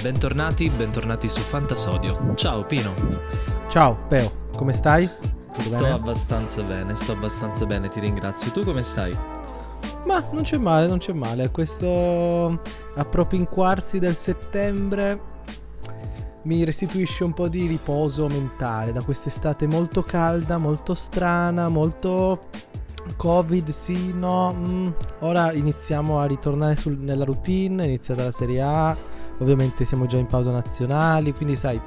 bentornati, bentornati su Fantasodio. Ciao Pino. Ciao Peo, come stai? Tutto sto bene? abbastanza bene, sto abbastanza bene, ti ringrazio. Tu come stai? Ma non c'è male, non c'è male. Questo appropinquarsi del settembre mi restituisce un po' di riposo mentale da quest'estate molto calda, molto strana, molto Covid, sì, no. Mm. Ora iniziamo a ritornare sul, nella routine, è iniziata la Serie A, ovviamente siamo già in pausa nazionali, quindi sai,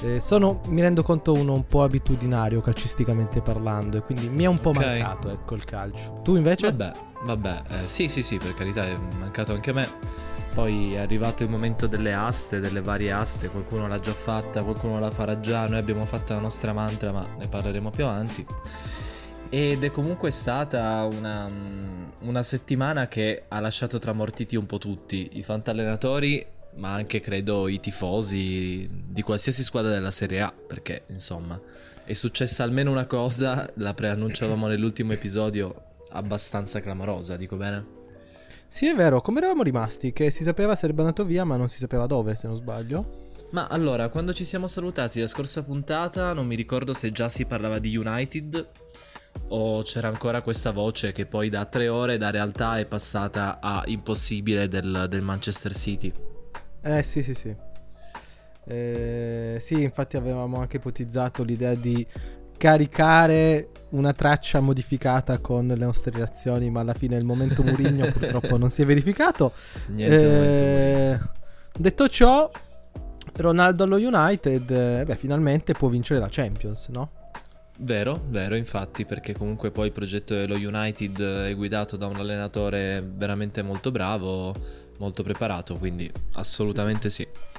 eh, sono, mi rendo conto uno un po' abitudinario calcisticamente parlando e quindi mi è un po' okay. mancato ecco il calcio. Tu invece? Vabbè, vabbè, eh, sì sì sì, per carità è mancato anche a me. Poi è arrivato il momento delle aste, delle varie aste, qualcuno l'ha già fatta, qualcuno la farà già, noi abbiamo fatto la nostra mantra ma ne parleremo più avanti. Ed è comunque stata una, una settimana che ha lasciato tramortiti un po' tutti, i fantallenatori ma anche credo i tifosi di qualsiasi squadra della Serie A, perché insomma è successa almeno una cosa, la preannunciavamo nell'ultimo episodio, abbastanza clamorosa, dico bene? Sì, è vero, come eravamo rimasti? Che si sapeva sarebbe andato via, ma non si sapeva dove, se non sbaglio. Ma allora, quando ci siamo salutati la scorsa puntata, non mi ricordo se già si parlava di United o c'era ancora questa voce che poi da tre ore da realtà è passata a impossibile del, del Manchester City. Eh sì sì sì. Eh, sì, infatti avevamo anche ipotizzato l'idea di caricare una traccia modificata con le nostre reazioni, ma alla fine il momento Murigno purtroppo non si è verificato. Niente eh, detto ciò, Ronaldo allo United, eh, beh, finalmente può vincere la Champions, no? Vero, vero, infatti, perché comunque poi il progetto dello United è guidato da un allenatore veramente molto bravo, molto preparato, quindi assolutamente sì. sì.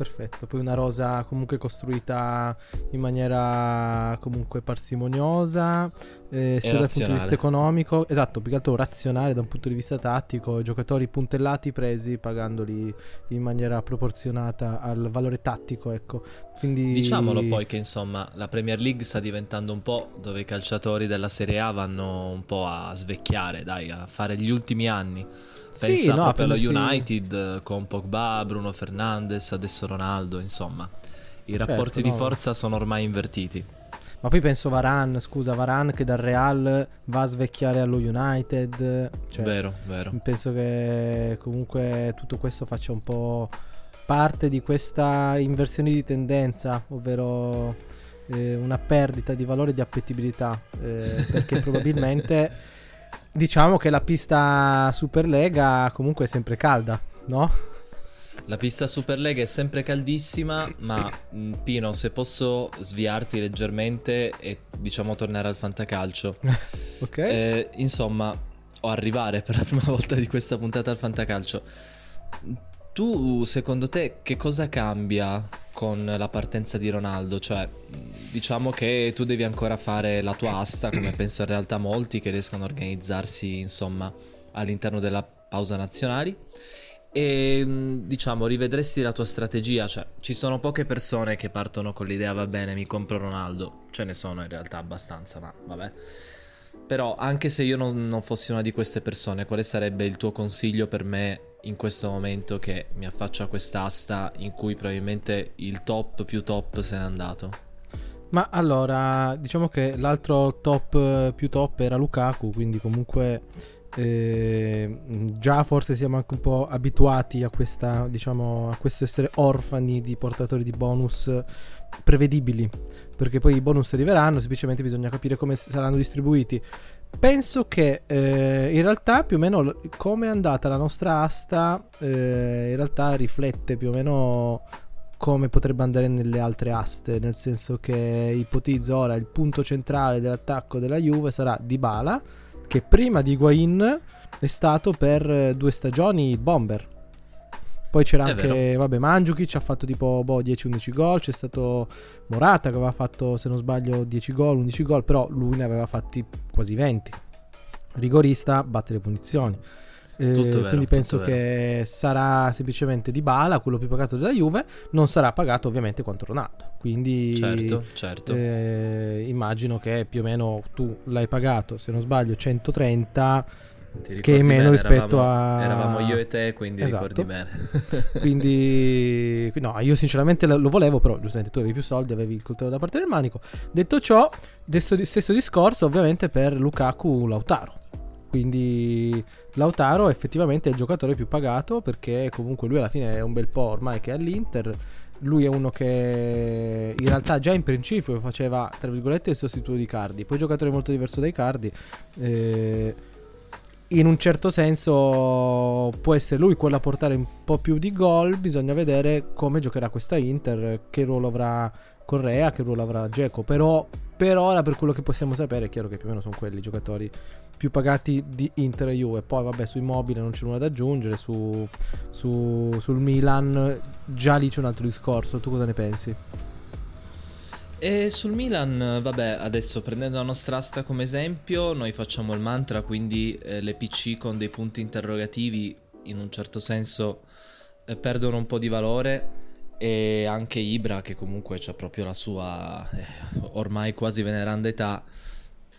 Perfetto, poi una rosa comunque costruita in maniera comunque parsimoniosa, eh, sia dal punto di vista economico, esatto, più che altro razionale da un punto di vista tattico, giocatori puntellati presi pagandoli in maniera proporzionata al valore tattico, ecco. Quindi... Diciamolo poi che insomma la Premier League sta diventando un po' dove i calciatori della Serie A vanno un po' a svecchiare, dai, a fare gli ultimi anni. Pensa sì, no, proprio allo United sì. con Pogba, Bruno Fernandes, adesso Ronaldo, insomma. I certo, rapporti no. di forza sono ormai invertiti. Ma poi penso Varan, scusa, Varan che dal Real va a svecchiare allo United. Cioè, vero, vero. Penso che comunque tutto questo faccia un po' parte di questa inversione di tendenza, ovvero eh, una perdita di valore di appetibilità. Eh, perché probabilmente diciamo che la pista Superlega comunque è sempre calda, no? La pista Superlega è sempre caldissima, ma mm, Pino, se posso sviarti leggermente e diciamo tornare al fantacalcio. ok. Eh, insomma, o arrivare per la prima volta di questa puntata al fantacalcio. Tu, secondo te, che cosa cambia con la partenza di Ronaldo? Cioè, diciamo che tu devi ancora fare la tua asta, come penso in realtà molti che riescono a organizzarsi, insomma, all'interno della pausa nazionali e mm, diciamo rivedresti la tua strategia, cioè ci sono poche persone che partono con l'idea va bene mi compro Ronaldo, ce ne sono in realtà abbastanza, ma vabbè. Però anche se io non, non fossi una di queste persone, quale sarebbe il tuo consiglio per me in questo momento che mi affaccio a quest'asta in cui probabilmente il top più top se n'è andato? Ma allora, diciamo che l'altro top più top era Lukaku, quindi comunque eh, già forse siamo anche un po' abituati a, questa, diciamo, a questo essere orfani di portatori di bonus prevedibili, perché poi i bonus arriveranno, semplicemente bisogna capire come saranno distribuiti. Penso che eh, in realtà più o meno come è andata la nostra asta, eh, in realtà riflette più o meno come potrebbe andare nelle altre aste, nel senso che ipotizzo ora il punto centrale dell'attacco della Juve sarà Dybala che prima di Higuain è stato per eh, due stagioni bomber. Poi c'era è anche, vabbè, Mandzukic ha fatto tipo boh, 10-11 gol, c'è stato Morata che aveva fatto, se non sbaglio, 10 gol, 11 gol, però lui ne aveva fatti quasi 20. Rigorista, batte le punizioni. Eh, vero, quindi penso che sarà semplicemente Di Bala, quello più pagato della Juve, non sarà pagato ovviamente quanto Ronaldo. Quindi certo, certo. Eh, immagino che più o meno tu l'hai pagato, se non sbaglio, 130 Ti che è meno bene, rispetto eravamo, a... Eravamo io e te, quindi Esatto. ricordi bene. Quindi, no, io sinceramente lo volevo, però giustamente tu avevi più soldi, avevi il coltello da parte del manico. Detto ciò, stesso, stesso discorso ovviamente per Lukaku Lautaro. Quindi Lautaro effettivamente è il giocatore più pagato perché comunque lui alla fine è un bel po' ormai che è all'Inter. Lui è uno che in realtà già in principio faceva, tra virgolette, il sostituto di Cardi. Poi giocatore molto diverso dai Cardi. Eh, in un certo senso può essere lui quello a portare un po' più di gol. Bisogna vedere come giocherà questa Inter, che ruolo avrà Correa, che ruolo avrà Geco. Però per ora, per quello che possiamo sapere, è chiaro che più o meno sono quelli i giocatori più pagati di Inter e Juve. Poi, vabbè, su Immobile non c'è nulla da aggiungere. Su, su, sul Milan, già lì c'è un altro discorso. Tu cosa ne pensi? E sul Milan, vabbè, adesso prendendo la nostra asta come esempio, noi facciamo il mantra, quindi eh, le PC con dei punti interrogativi in un certo senso eh, perdono un po' di valore e anche Ibra che comunque ha proprio la sua eh, ormai quasi veneranda età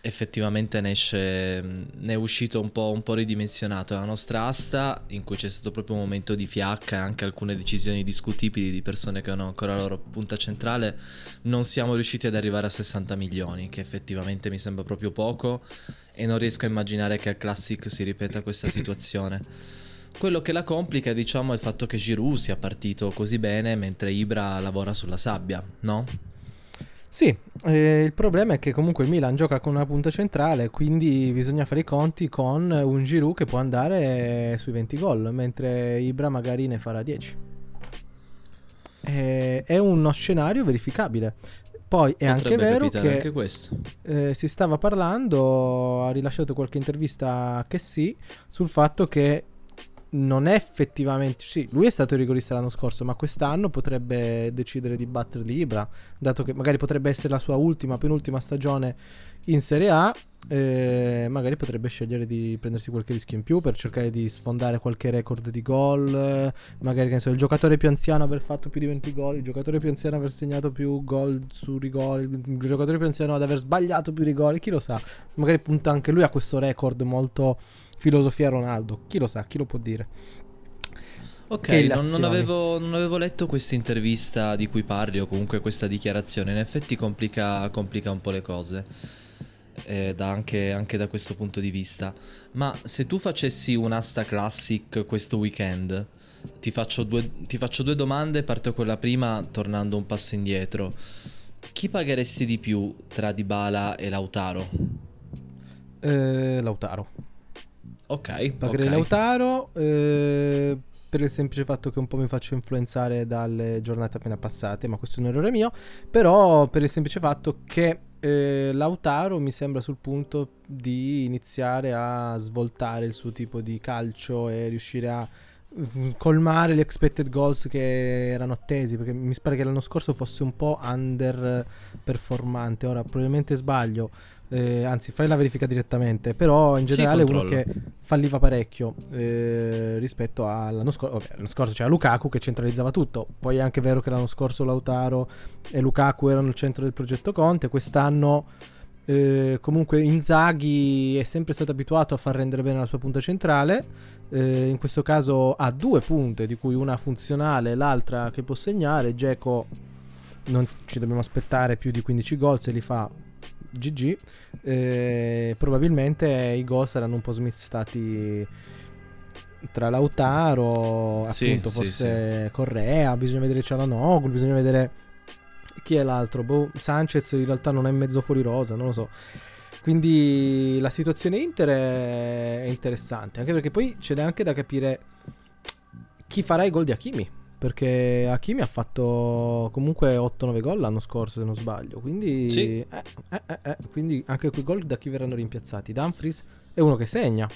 effettivamente ne, esce, ne è uscito un po', un po' ridimensionato la nostra asta in cui c'è stato proprio un momento di fiacca e anche alcune decisioni discutibili di persone che hanno ancora la loro punta centrale non siamo riusciti ad arrivare a 60 milioni che effettivamente mi sembra proprio poco e non riesco a immaginare che al Classic si ripeta questa situazione quello che la complica diciamo è il fatto che Giroud sia partito così bene mentre Ibra lavora sulla sabbia no? Sì, eh, il problema è che comunque il Milan gioca con una punta centrale, quindi bisogna fare i conti con un Giroud che può andare sui 20 gol, mentre Ibra magari ne farà 10. Eh, è uno scenario verificabile. Poi è anche Potrebbe vero capitare che anche questo. eh, si stava parlando, ha rilasciato qualche intervista che sì, sul fatto che non è effettivamente. Sì, lui è stato rigorista l'anno scorso, ma quest'anno potrebbe decidere di battere Libra, dato che magari potrebbe essere la sua ultima, penultima stagione in Serie A. Eh, magari potrebbe scegliere di prendersi qualche rischio in più per cercare di sfondare qualche record di gol. magari che ne so, il giocatore più anziano aver fatto più di 20 gol, il giocatore più anziano aver segnato più gol su rigori, il giocatore più anziano ad aver sbagliato più rigori. Chi lo sa, magari punta anche lui a questo record molto filosofia Ronaldo. Chi lo sa, chi lo può dire. Ok, non, non avevo, non avevo letto questa intervista di cui parli o comunque questa dichiarazione. In effetti complica, complica un po' le cose. eh, da anche, anche da questo punto di vista. Ma se tu facessi un'asta classic questo weekend, ti faccio, due, ti faccio due domande. Parto con la prima, tornando un passo indietro. Chi pagheresti di più tra Dybala e Lautaro? Eh, Lautaro. Ok, Pagherei ok. Lautaro eh, per il semplice fatto che un po' mi faccio influenzare dalle giornate appena passate, ma questo è un errore mio. Però per il semplice fatto che eh, Lautaro mi sembra sul punto di iniziare a svoltare il suo tipo di calcio e riuscire a mm, colmare gli expected goals che erano attesi perché mi pare che l'anno scorso fosse un po' under performante ora probabilmente sbaglio eh, anzi fai la verifica direttamente però in Sì, generale è uno che falliva parecchio eh, rispetto all'anno scorso. Vabbè, l'anno scorso c'era Lukaku che centralizzava tutto. Poi è anche vero che l'anno scorso Lautaro e Lukaku erano il centro del progetto Conte. Quest'anno eh, comunque Inzaghi è sempre stato abituato a far rendere bene la sua punta centrale. Eh, in questo caso ha due punte, di cui una funzionale e l'altra che può segnare. Geco non ci dobbiamo aspettare più di 15 gol se li fa GG. Eh, probabilmente i gol saranno un po' smistati tra Lautaro, Sì, appunto, sì, forse Correa. Bisogna vedere Cialanoglu. Bisogna vedere chi è l'altro. Boh, Sanchez in realtà non è mezzo fuori rosa, non lo so. Quindi la situazione Inter è interessante, anche perché poi c'è anche da capire chi farà i gol di Hakimi. Perché Hakimi ha fatto comunque 8-9 gol l'anno scorso, se non sbaglio. Quindi, Sì. eh, eh, eh, eh, quindi anche quei gol da chi verranno rimpiazzati? Dumfries è uno che segna.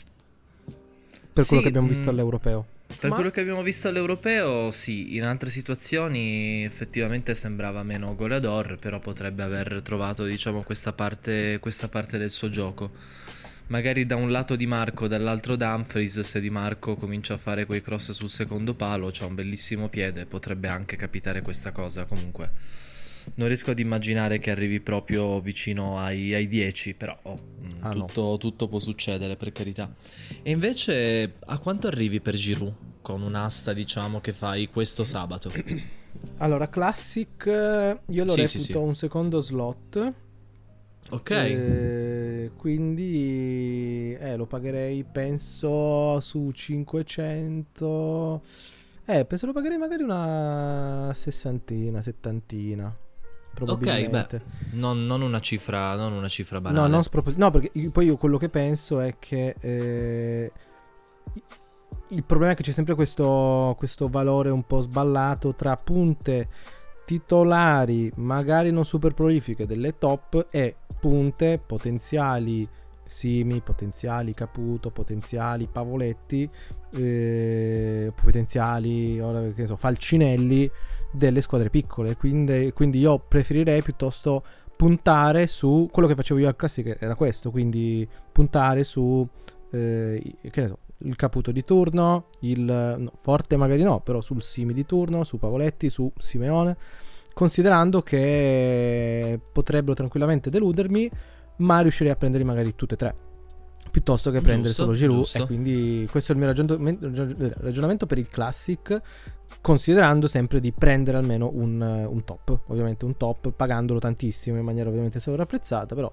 Per Sì, quello che abbiamo visto mm, all'europeo. Per Ma- quello che abbiamo visto all'europeo, sì, in altre situazioni effettivamente sembrava meno goleador, però potrebbe aver trovato, diciamo, questa parte, questa parte del suo gioco. Magari da un lato di Marco, dall'altro Dumfries, se Di Marco comincia a fare quei cross sul secondo palo, c'ha un bellissimo piede, potrebbe anche capitare questa cosa comunque. non riesco ad immaginare che arrivi proprio vicino ai, ai 10, però oh, ah, tutto, no. tutto, può succedere per carità. E invece a quanto arrivi per Giroud con un'asta diciamo che fai questo sabato? Allora, Classic io lo sì, reputo sì, sì. un secondo slot. Ok. Eh, quindi eh, lo pagherei penso su 500 eh, penso lo pagherei magari una sessantina, settantina. Ok, beh, non, non, una cifra, non una cifra banale. No, non spropos- no, perché poi io quello che penso è che eh, il problema è che c'è sempre questo, questo valore un po' sballato tra punte titolari, magari non super prolifiche, delle top e punte potenziali Simi, potenziali Caputo, potenziali Pavoletti, eh, potenziali che so, Falcinelli delle squadre piccole. Quindi, quindi, io preferirei piuttosto puntare su quello che facevo io al classico era questo, quindi puntare su eh, che ne so, il Caputo di turno, il no, Forte magari no, però sul Simi di turno, su Pavoletti, su Simeone, considerando che potrebbero tranquillamente deludermi ma riuscirei a prenderli magari tutte e tre piuttosto che prendere giusto, solo Giroud giusto. e quindi questo è il mio ragionamento per il Classic considerando sempre di prendere almeno un, un, top ovviamente un top pagandolo tantissimo in maniera ovviamente sovrapprezzata però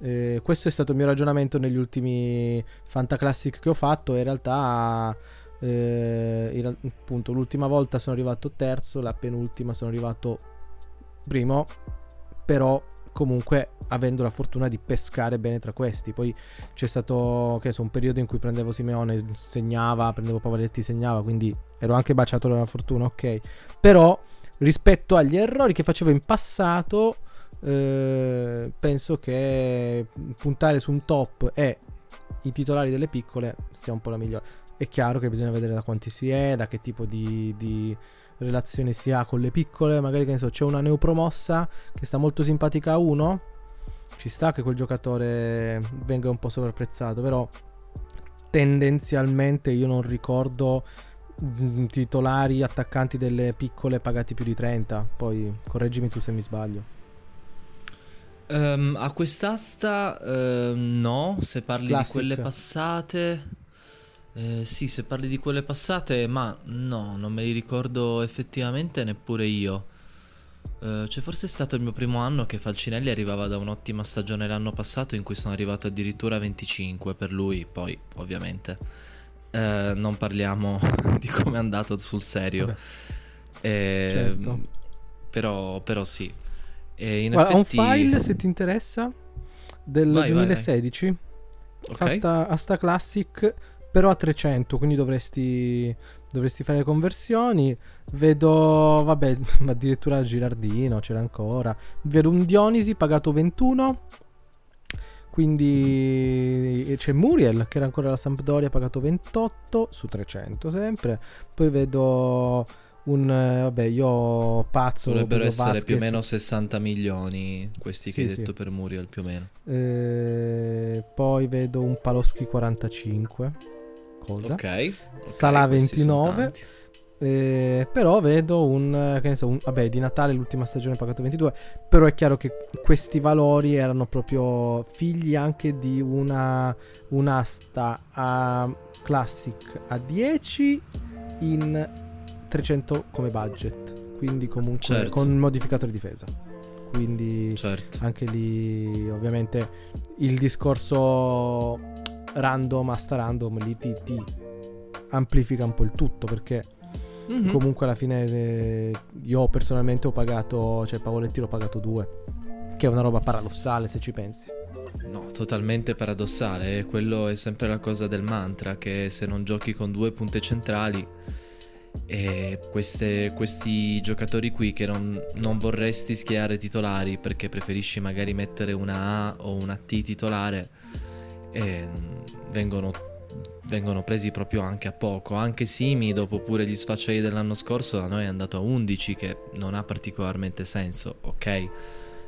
eh, questo è stato il mio ragionamento negli ultimi Fantaclassic che ho fatto e in realtà eh, in, appunto l'ultima volta sono arrivato terzo la penultima sono arrivato primo però comunque avendo la fortuna di pescare bene tra questi. Poi c'è stato che so, un periodo in cui prendevo Simeone, segnava, prendevo Pavaletti, segnava, quindi ero anche baciato dalla fortuna, ok. Però rispetto agli errori che facevo in passato, eh, penso che puntare su un top e i titolari delle piccole sia un po' la migliore. È chiaro che bisogna vedere da quanti si è, da che tipo di, di relazione si ha con le piccole, magari che ne so, c'è una neopromossa che sta molto simpatica a uno, ci sta che quel giocatore venga un po' sovrapprezzato, però tendenzialmente io non ricordo mm, titolari attaccanti delle piccole pagati più di 30, poi correggimi tu se mi sbaglio. Um, a quest'asta uh, no, se parli Classic. di quelle passate eh, sì, se parli di quelle passate, ma no, non me li ricordo effettivamente neppure io. Eh, cioè, forse è stato il mio primo anno che Falcinelli arrivava da un'ottima stagione l'anno passato in cui sono arrivato addirittura a 25 per lui, poi ovviamente. Eh, non parliamo di come è andato sul serio. Eh, certo. Però, però sì. E in Guarda, effetti... un file se ti interessa del vai, 2016. Vai, vai. Okay. Sta, a sta Classic però a 300, quindi dovresti, dovresti fare le conversioni. Vedo, vabbè, addirittura Girardino c'era ancora. Vedo un Dionisi pagato 21. Quindi c'è Muriel che era ancora la Sampdoria pagato 28 su 300 sempre. Poi vedo un vabbè io pazzo dovrebbero essere Vasquez. più o meno 60 milioni questi che sì, hai detto sì. per Muriel più o meno eh, poi vedo un Paloschi 45 cosa. Ok. okay Sala 29. Eh, però vedo un, che ne so, un, vabbè, di Natale l'ultima stagione pagato 22. Però è chiaro che questi valori erano proprio figli anche di una un'asta a Classic a 10 in 300 come budget. Quindi comunque certo. con modificatore difesa. Quindi certo. anche lì ovviamente il discorso random a sta random lì ti, ti amplifica un po' il tutto perché mm-hmm. comunque alla fine eh, io personalmente ho pagato, cioè Pavoletti l'ho pagato due, che è una roba paradossale se ci pensi. No, totalmente paradossale, quello è sempre la cosa del mantra, che se non giochi con due punte centrali e queste, questi giocatori qui che non, non, vorresti schierare titolari perché preferisci magari mettere una A o una T titolare e vengono, vengono presi proprio anche a poco. Anche Simi, dopo pure gli sfacciai dell'anno scorso, da noi è andato a 11, che non ha particolarmente senso, ok?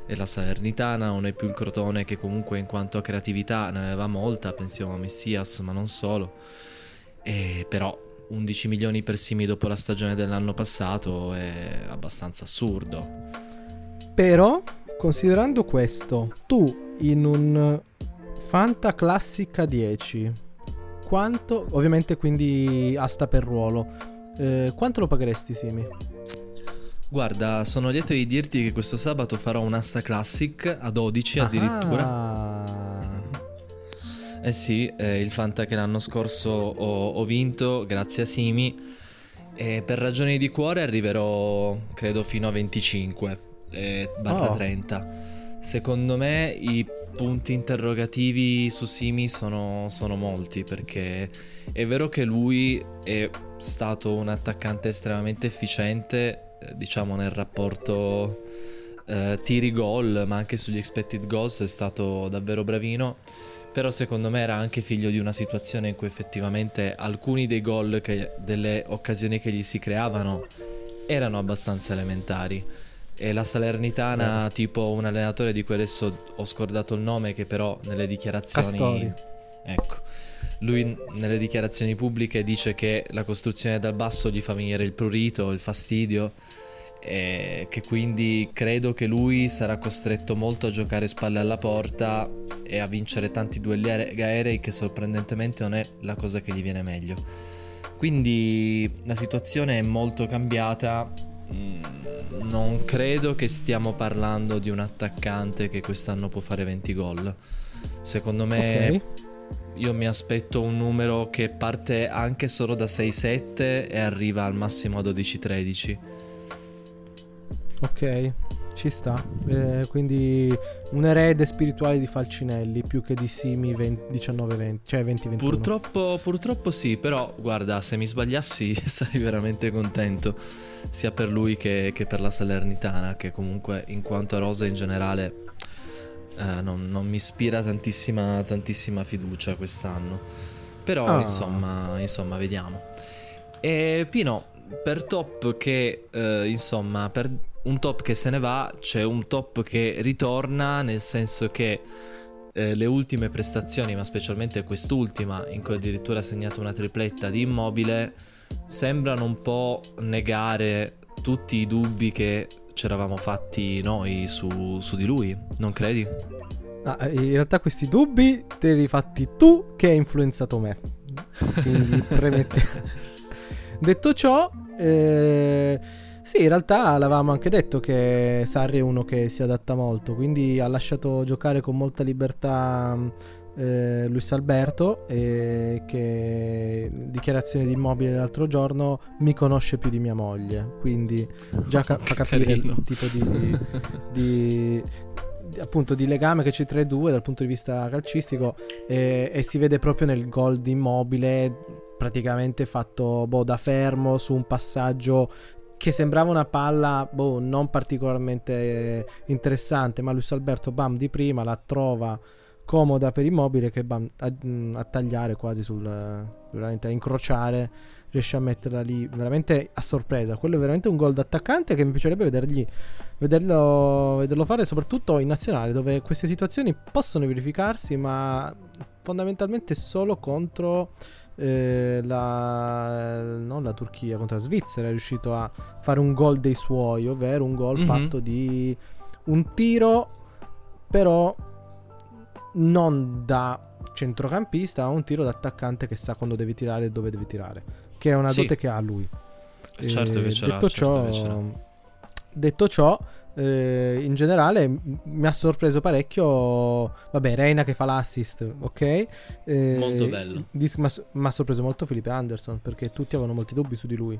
E la Salernitana non è più il Crotone che comunque in quanto a creatività ne aveva molta, pensiamo a Messias, ma non solo. E però 11 milioni per Simi dopo la stagione dell'anno passato è abbastanza assurdo. Però, considerando questo, tu in un Fanta Classica 10, quanto, ovviamente quindi asta per ruolo, eh, quanto lo pagheresti Simi? Guarda, sono lieto di dirti che questo sabato farò un'asta classic a 12 addirittura. Ah. Eh sì, eh, il Fanta che l'anno scorso ho, ho vinto grazie a Simi e per ragioni di cuore arriverò credo fino a 25 eh, barra Oh. 30. Secondo me i punti interrogativi su Simi sono, sono molti perché è vero che lui è stato un attaccante estremamente efficiente, eh, diciamo nel rapporto eh, tiri gol, ma anche sugli expected goals è stato davvero bravino. Però secondo me era anche figlio di una situazione in cui effettivamente alcuni dei gol, delle occasioni che gli si creavano, erano abbastanza elementari. E la Salernitana, tipo un allenatore di cui adesso ho scordato il nome, che però nelle dichiarazioni... Castori. Ecco. Lui nelle dichiarazioni pubbliche dice che la costruzione dal basso gli fa venire il prurito, il fastidio e che quindi credo che lui sarà costretto molto a giocare spalle alla porta e a vincere tanti duelli aere- aerei che sorprendentemente non è la cosa che gli viene meglio. Quindi la situazione è molto cambiata. Mm, Non credo che stiamo parlando di un attaccante che quest'anno può fare 20 gol. Secondo me Ok. io mi aspetto un numero che parte anche solo da 6-7 e arriva al massimo a 12-13. Ok, ci sta. Eh, quindi un erede spirituale di Falcinelli più che di Simi 20 19-20, cioè 20-21. Purtroppo, purtroppo sì, però guarda, se mi sbagliassi sarei veramente contento, sia per lui che, che per la Salernitana, che comunque in quanto a Rosa in generale eh, non, non mi ispira tantissima, tantissima fiducia quest'anno. Però Ah. insomma, insomma, vediamo. E Pino, per top che, eh, insomma, per un top che se ne va, c'è un top che ritorna, nel senso che eh, le ultime prestazioni, ma specialmente quest'ultima, in cui addirittura ha segnato una tripletta di immobile, sembrano un po' negare tutti i dubbi che ci eravamo fatti noi su, su di lui, non credi? Ah, eh, in realtà questi dubbi te li hai fatti tu che hai influenzato me. Quindi premette. Detto ciò, eh, sì, in realtà l'avevamo anche detto che Sarri è uno che si adatta molto, quindi ha lasciato giocare con molta libertà eh, Luis Alberto e che dichiarazione di immobile l'altro giorno mi conosce più di mia moglie, quindi già ca- fa capire Carino. il tipo di, di- di- appunto di legame che c'è tra i due dal punto di vista calcistico e, e si vede proprio nel gol di immobile praticamente fatto boh, da fermo su un passaggio che sembrava una palla boh, non particolarmente eh, interessante ma Luis Alberto bam di prima la trova comoda per immobile che bam, a, a tagliare quasi sul veramente a incrociare riesce a metterla lì veramente a sorpresa. Quello è veramente un gol d'attaccante che mi piacerebbe vedergli vederlo, vederlo fare soprattutto in nazionale dove queste situazioni possono verificarsi ma fondamentalmente solo contro eh, la, non la Turchia contro la Svizzera è riuscito a fare un gol dei suoi ovvero un gol Mhm. fatto di un tiro però non da centrocampista ma un tiro d'attaccante che sa quando deve tirare e dove deve tirare che è una Sì. dote che ha lui Certo eh, che ce l'ha, detto certo ciò, detto ciò eh, in generale mi ha sorpreso parecchio. Vabbè, Reina che fa l'assist, ok? Eh, Molto bello. dis- mi ha sorpreso molto Felipe Anderson perché tutti avevano molti dubbi su di lui.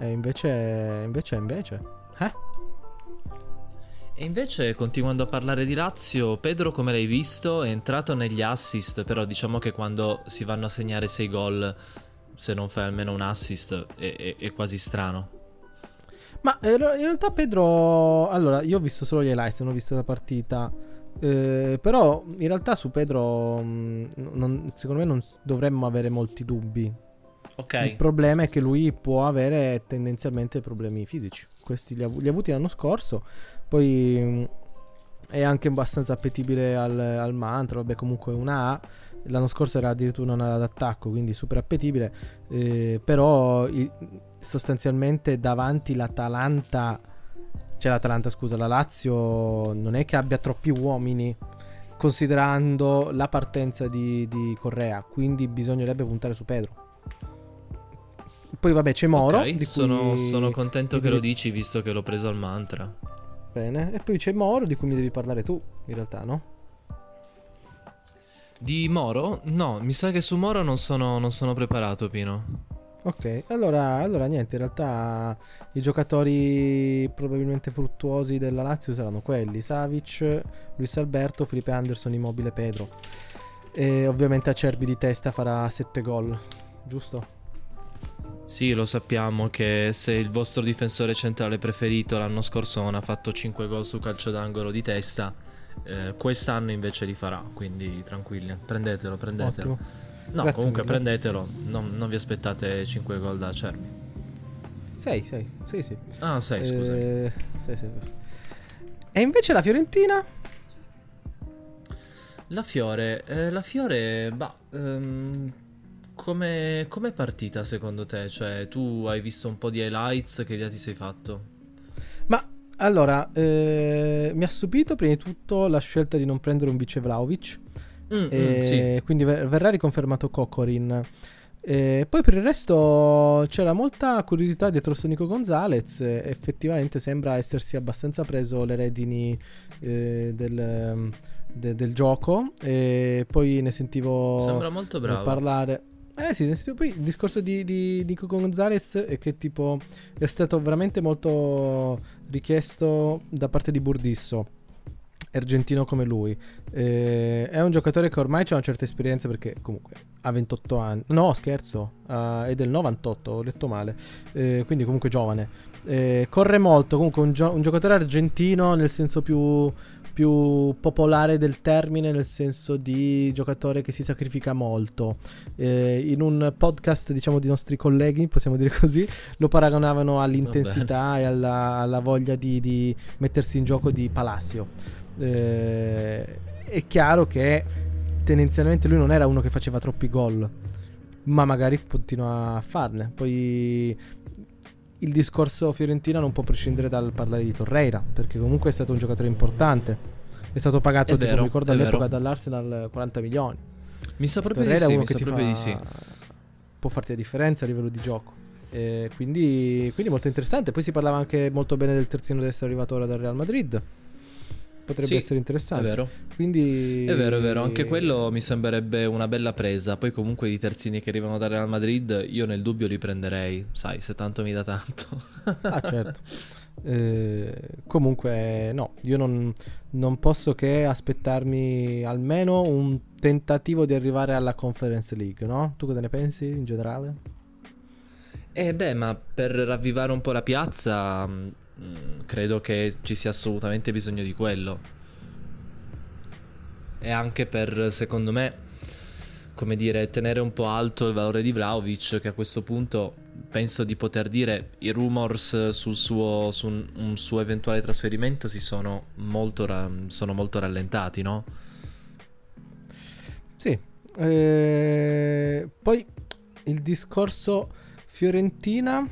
E invece, invece, invece. Eh? E invece, continuando a parlare di Lazio, Pedro, come l'hai visto, è entrato negli assist, però diciamo che quando si vanno a segnare 6 gol, se non fai almeno un assist, è, è- è quasi strano. Ma eh, in realtà Pedro, allora io ho visto solo gli highlights, non ho visto la partita. Eh, però in realtà su Pedro, mh, non- secondo me non dovremmo avere molti dubbi. Il Ok, problema è che lui può avere tendenzialmente problemi fisici. Questi li ha, li ha avuti l'anno scorso. Poi mh, è anche abbastanza appetibile al, al mantra. Vabbè, comunque è una A. L'anno scorso era addirittura un'ala d'attacco, quindi super appetibile. eh, però i- sostanzialmente davanti l'Atalanta Cioè l'Atalanta, scusa, la Lazio non è che abbia troppi uomini considerando la partenza di, di Correa, quindi bisognerebbe puntare su Pedro. Poi vabbè c'è Moro. Ok, sono, sono, contento che lo dici visto che l'ho preso al mantra. Bene, e poi c'è Moro di cui mi devi parlare tu, in realtà, no? Di Moro? No, mi sa che su Moro non sono, non sono preparato, Pino. Ok, allora, allora, niente, in realtà i giocatori probabilmente fruttuosi della Lazio saranno quelli, Savic, Luis Alberto, Felipe Anderson, Immobile, Pedro. E ovviamente Acerbi di testa farà 7 gol, giusto? Sì, lo sappiamo che se il vostro difensore centrale preferito l'anno scorso non ha fatto 5 gol su calcio d'angolo di testa, eh, quest'anno invece li farà, quindi tranquilli, prendetelo, prendetelo. Ottimo. No, Grazie comunque mille. prendetelo, non, non, vi aspettate 5 gol da Cervi. 6, 6, sì, sì. Ah, 6, scusa. Eh. E invece la Fiorentina? La Fiore, eh, la Fiore, bah, ehm, come è partita secondo te? Cioè, tu hai visto un po' di highlights, che idea ti sei fatto? Ma allora, eh, mi ha stupito prima di tutto la scelta di non prendere un vice Vlaovic Mm, mm, sì. Quindi verrà riconfermato Cocorin. E poi per il resto c'era molta curiosità dietro su Nico Gonzalez. Effettivamente sembra essersi abbastanza preso le redini eh, del, de, del, gioco. E poi ne sentivo sembra molto bravo. parlare. Eh sì, poi il discorso di, di, Nico Gonzalez è che tipo è stato veramente molto richiesto da parte di Burdisso argentino come lui. Eh, è un giocatore che ormai ha una certa esperienza perché comunque ha 28 anni. No, scherzo, uh, è del 98, ho letto male. Eh, quindi comunque giovane. Eh, corre molto, comunque un, gio- un, giocatore argentino nel senso più, più, popolare del termine, nel senso di giocatore che si sacrifica molto. Eh, in un podcast, diciamo, di nostri colleghi, possiamo dire così, lo paragonavano all'intensità e alla, alla voglia di, di mettersi in gioco di Palacio eh, è chiaro che tendenzialmente lui non era uno che faceva troppi gol, ma magari continua a farne. Poi il discorso Fiorentina non può prescindere dal parlare di Torreira, perché comunque è stato un giocatore importante. È stato pagato, è tipo, ricordo all'epoca vero. dall'Arsenal 40 milioni. Mi sa proprio Torreira di sì, mi sa proprio fa, di sì. Può farti la differenza a livello di gioco. Eh, quindi, quindi molto interessante. Poi si parlava anche molto bene del terzino destro arrivato ora dal Real Madrid potrebbe sì, essere interessante. È vero. Quindi... È vero, è vero. Anche quello mi sembrerebbe una bella presa. Poi, comunque, i terzini che arrivano dal Real Madrid, io nel dubbio li prenderei. Sai, se tanto mi dà tanto. ah, certo. Eh, comunque, no, io non, non, posso che aspettarmi almeno un tentativo di arrivare alla Conference League, no? Tu cosa ne pensi in generale? Eh beh, ma per ravvivare un po' la piazza Mm, credo che ci sia assolutamente bisogno di quello. E anche per, secondo me, come dire, tenere un po' alto il valore di Vlaovic, che a questo punto penso di poter dire i rumors sul suo, su un, un suo eventuale trasferimento si sono molto, ra- sono molto rallentati, no? Sì. Eh, poi il discorso Fiorentina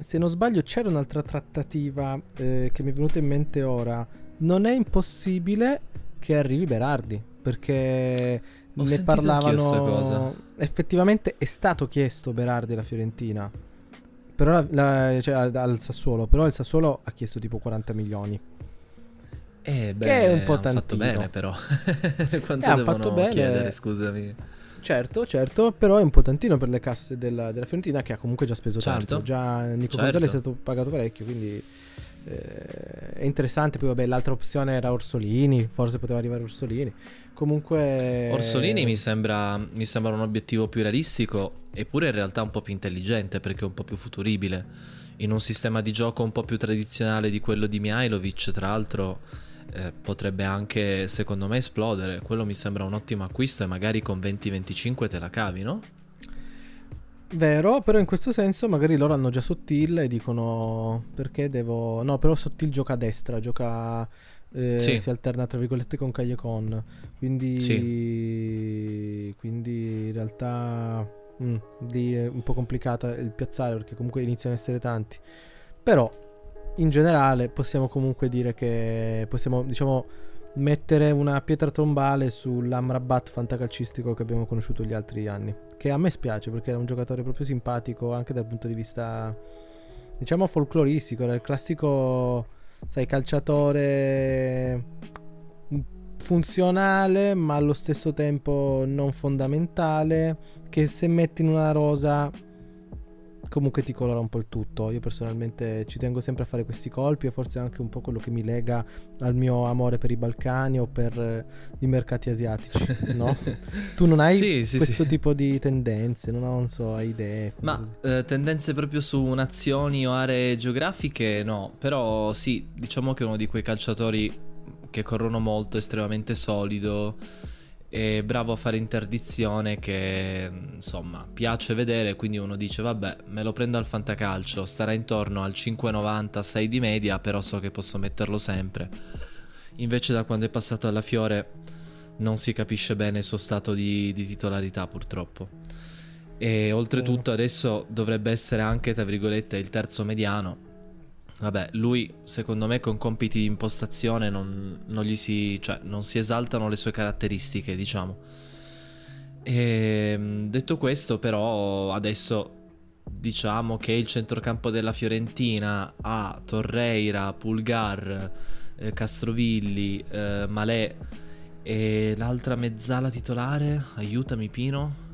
se non sbaglio c'era un'altra trattativa eh, che mi è venuta in mente ora. Non è impossibile che arrivi Berardi, perché Ho ne parlavano... Effettivamente è stato chiesto Berardi alla Fiorentina. Però la, la, cioè, al, al, Sassuolo, però il Sassuolo ha chiesto tipo 40 milioni. Eh, beh, che è un po' tantino. fatto bene però. Quanto eh, devono fatto bene. chiedere, scusami? Certo, certo, però è un po' tantino per le casse della, della Fiorentina che ha comunque già speso certo. tanto. Già Nico certo. Gonzalez è stato pagato parecchio, quindi eh, è interessante. Poi vabbè, l'altra opzione era Orsolini, forse poteva arrivare Orsolini. Comunque... Orsolini mi sembra, mi sembra un obiettivo più realistico, eppure in realtà un po' più intelligente perché è un po' più futuribile. In un sistema di gioco un po' più tradizionale di quello di Mihailovic, tra l'altro eh, potrebbe anche secondo me esplodere. Quello mi sembra un ottimo acquisto e magari con 20-25 te la cavi, no? Vero, però in questo senso magari loro hanno già Sottil e dicono perché devo... No, però Sottil gioca a destra, gioca... Eh, sì. Si alterna tra virgolette con Cagliacon. Quindi... Sì. Quindi in realtà... Mh, mm, di, è un po' complicata il piazzare perché comunque iniziano a essere tanti. Però in generale possiamo comunque dire che possiamo, diciamo, mettere una pietra tombale sull'Amrabat fantacalcistico che abbiamo conosciuto gli altri anni. Che a me spiace perché era un giocatore proprio simpatico anche dal punto di vista, diciamo, folcloristico. Era il classico, sai, calciatore funzionale ma allo stesso tempo non fondamentale che se metti in una rosa comunque ti colora un po' il tutto. Io personalmente ci tengo sempre a fare questi colpi e forse anche un po' quello che mi lega al mio amore per i Balcani o per eh, i mercati asiatici, no? tu non hai sì, sì, questo sì. tipo di tendenze, non, ho, non so, hai idee. Ma eh, tendenze proprio su nazioni o aree geografiche no, però sì, diciamo che è uno di quei calciatori che corrono molto, estremamente solido e bravo a fare interdizione che insomma piace vedere quindi uno dice vabbè me lo prendo al fantacalcio starà intorno al 5,90 6 di media però so che posso metterlo sempre. Invece da quando è passato alla Fiore non si capisce bene il suo stato di, di titolarità purtroppo. E oltretutto adesso dovrebbe essere anche tra virgolette il terzo mediano Vabbè, lui secondo me con compiti di impostazione non, non, gli si, cioè, non si esaltano le sue caratteristiche, diciamo. E, ehm, detto questo, però, adesso diciamo che il centrocampo della Fiorentina ha Torreira, Pulgar, eh, Castrovilli, eh, Malè e l'altra mezzala titolare, aiutami Pino.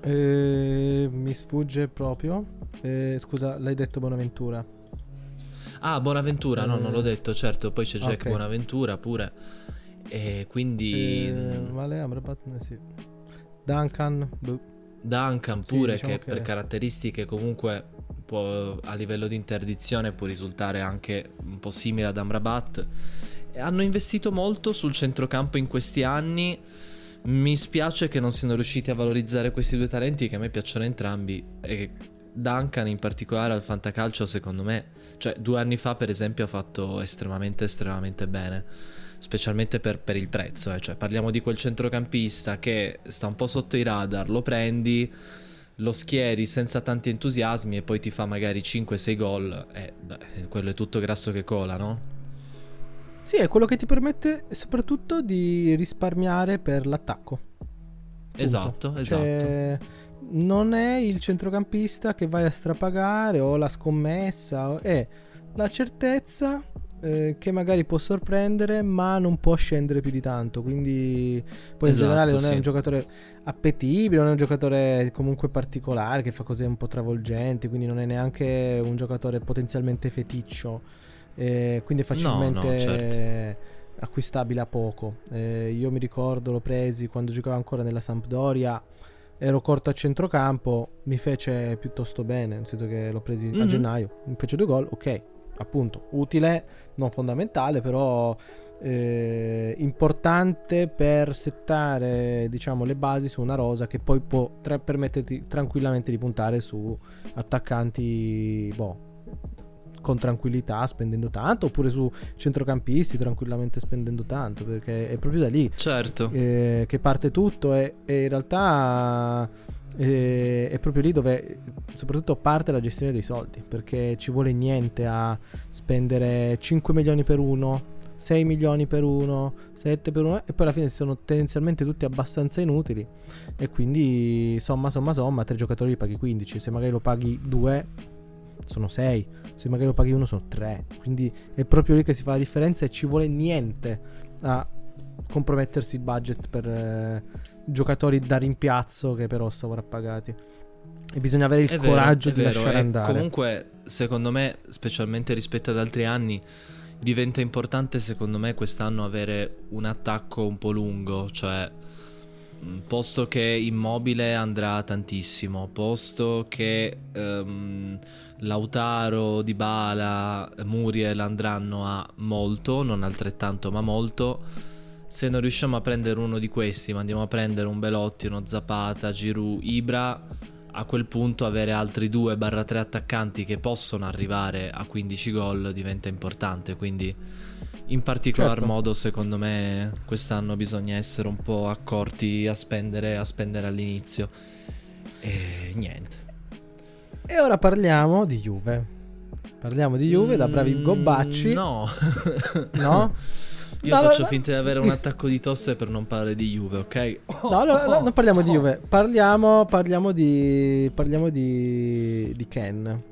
Eh, mi sfugge proprio. Eh, scusa, l'hai detto Bonaventura. Ah, Buonaventura, no, non l'ho eh, detto, certo, poi c'è Jack okay. Buonaventura pure. E quindi... Eh, vale, Amrabat, sì. Duncan, boh. Duncan pure, sì, diciamo che, che, per caratteristiche comunque può, a livello di interdizione può risultare anche un po' simile ad Amrabat. Hanno investito molto sul centrocampo in questi anni. Mi spiace che non siano riusciti a valorizzare questi due talenti che a me piacciono entrambi e Duncan in particolare al fantacalcio secondo me, cioè due anni fa per esempio ha fatto estremamente estremamente bene, specialmente per, per il prezzo, eh. cioè parliamo di quel centrocampista che sta un po' sotto i radar, lo prendi, lo schieri senza tanti entusiasmi e poi ti fa magari 5-6 gol, eh, beh, quello è tutto grasso che cola, no? Sì, è quello che ti permette soprattutto di risparmiare per l'attacco. Punto. Esatto, esatto. Cioè non è il centrocampista che vai a strapagare o la scommessa, è la certezza eh, che magari può sorprendere ma non può scendere più di tanto quindi poi esatto, in generale non sì. è un giocatore appetibile non è un giocatore comunque particolare che fa cose un po' travolgenti quindi non è neanche un giocatore potenzialmente feticcio eh, quindi è facilmente no, no, certo. acquistabile a poco eh, io mi ricordo l'ho presi quando giocava ancora nella Sampdoria ero corto a centrocampo, mi fece piuttosto bene, nel senso che l'ho preso mm-hmm. a mhm. gennaio, mi fece due gol, ok, appunto, utile, non fondamentale, però eh, importante per settare, diciamo, le basi su una rosa che poi può tra- permetterti tranquillamente di puntare su attaccanti, boh, con tranquillità spendendo tanto oppure su centrocampisti tranquillamente spendendo tanto perché è proprio da lì certo. eh, che parte tutto e, e in realtà eh, è proprio lì dove soprattutto parte la gestione dei soldi perché ci vuole niente a spendere 5 milioni per uno 6 milioni per uno 7 per uno e poi alla fine sono tendenzialmente tutti abbastanza inutili e quindi somma somma somma tre giocatori li paghi 15 se magari lo paghi 2 sono 6 se magari lo paghi uno sono tre. Quindi è proprio lì che si fa la differenza e ci vuole niente a compromettersi il budget per eh, giocatori da rimpiazzo che però pagati. E bisogna avere il è coraggio vero, di lasciare e andare. Comunque, secondo me, specialmente rispetto ad altri anni, diventa importante, secondo me, quest'anno avere un attacco un po' lungo, cioè posto che Immobile andrà tantissimo, posto che um, Lautaro, Dybala, Muriel andranno a molto, non altrettanto ma molto, se non riusciamo a prendere uno di questi, ma andiamo a prendere un Belotti, uno Zapata, Giroud, Ibra, a quel punto avere altri 2-3 attaccanti che possono arrivare a 15 gol diventa importante, quindi in particolar certo. modo, secondo me, quest'anno bisogna essere un po' accorti a spendere, a spendere all'inizio. E niente. E ora parliamo di Juve. Parliamo di Juve, da bravi Mm, gobbacci. No. No? Io No, faccio no, finta di avere un attacco di tosse per non parlare di Juve, ok? No, no, no, non parliamo di Juve, parliamo, parliamo di. Parliamo di. di Ken.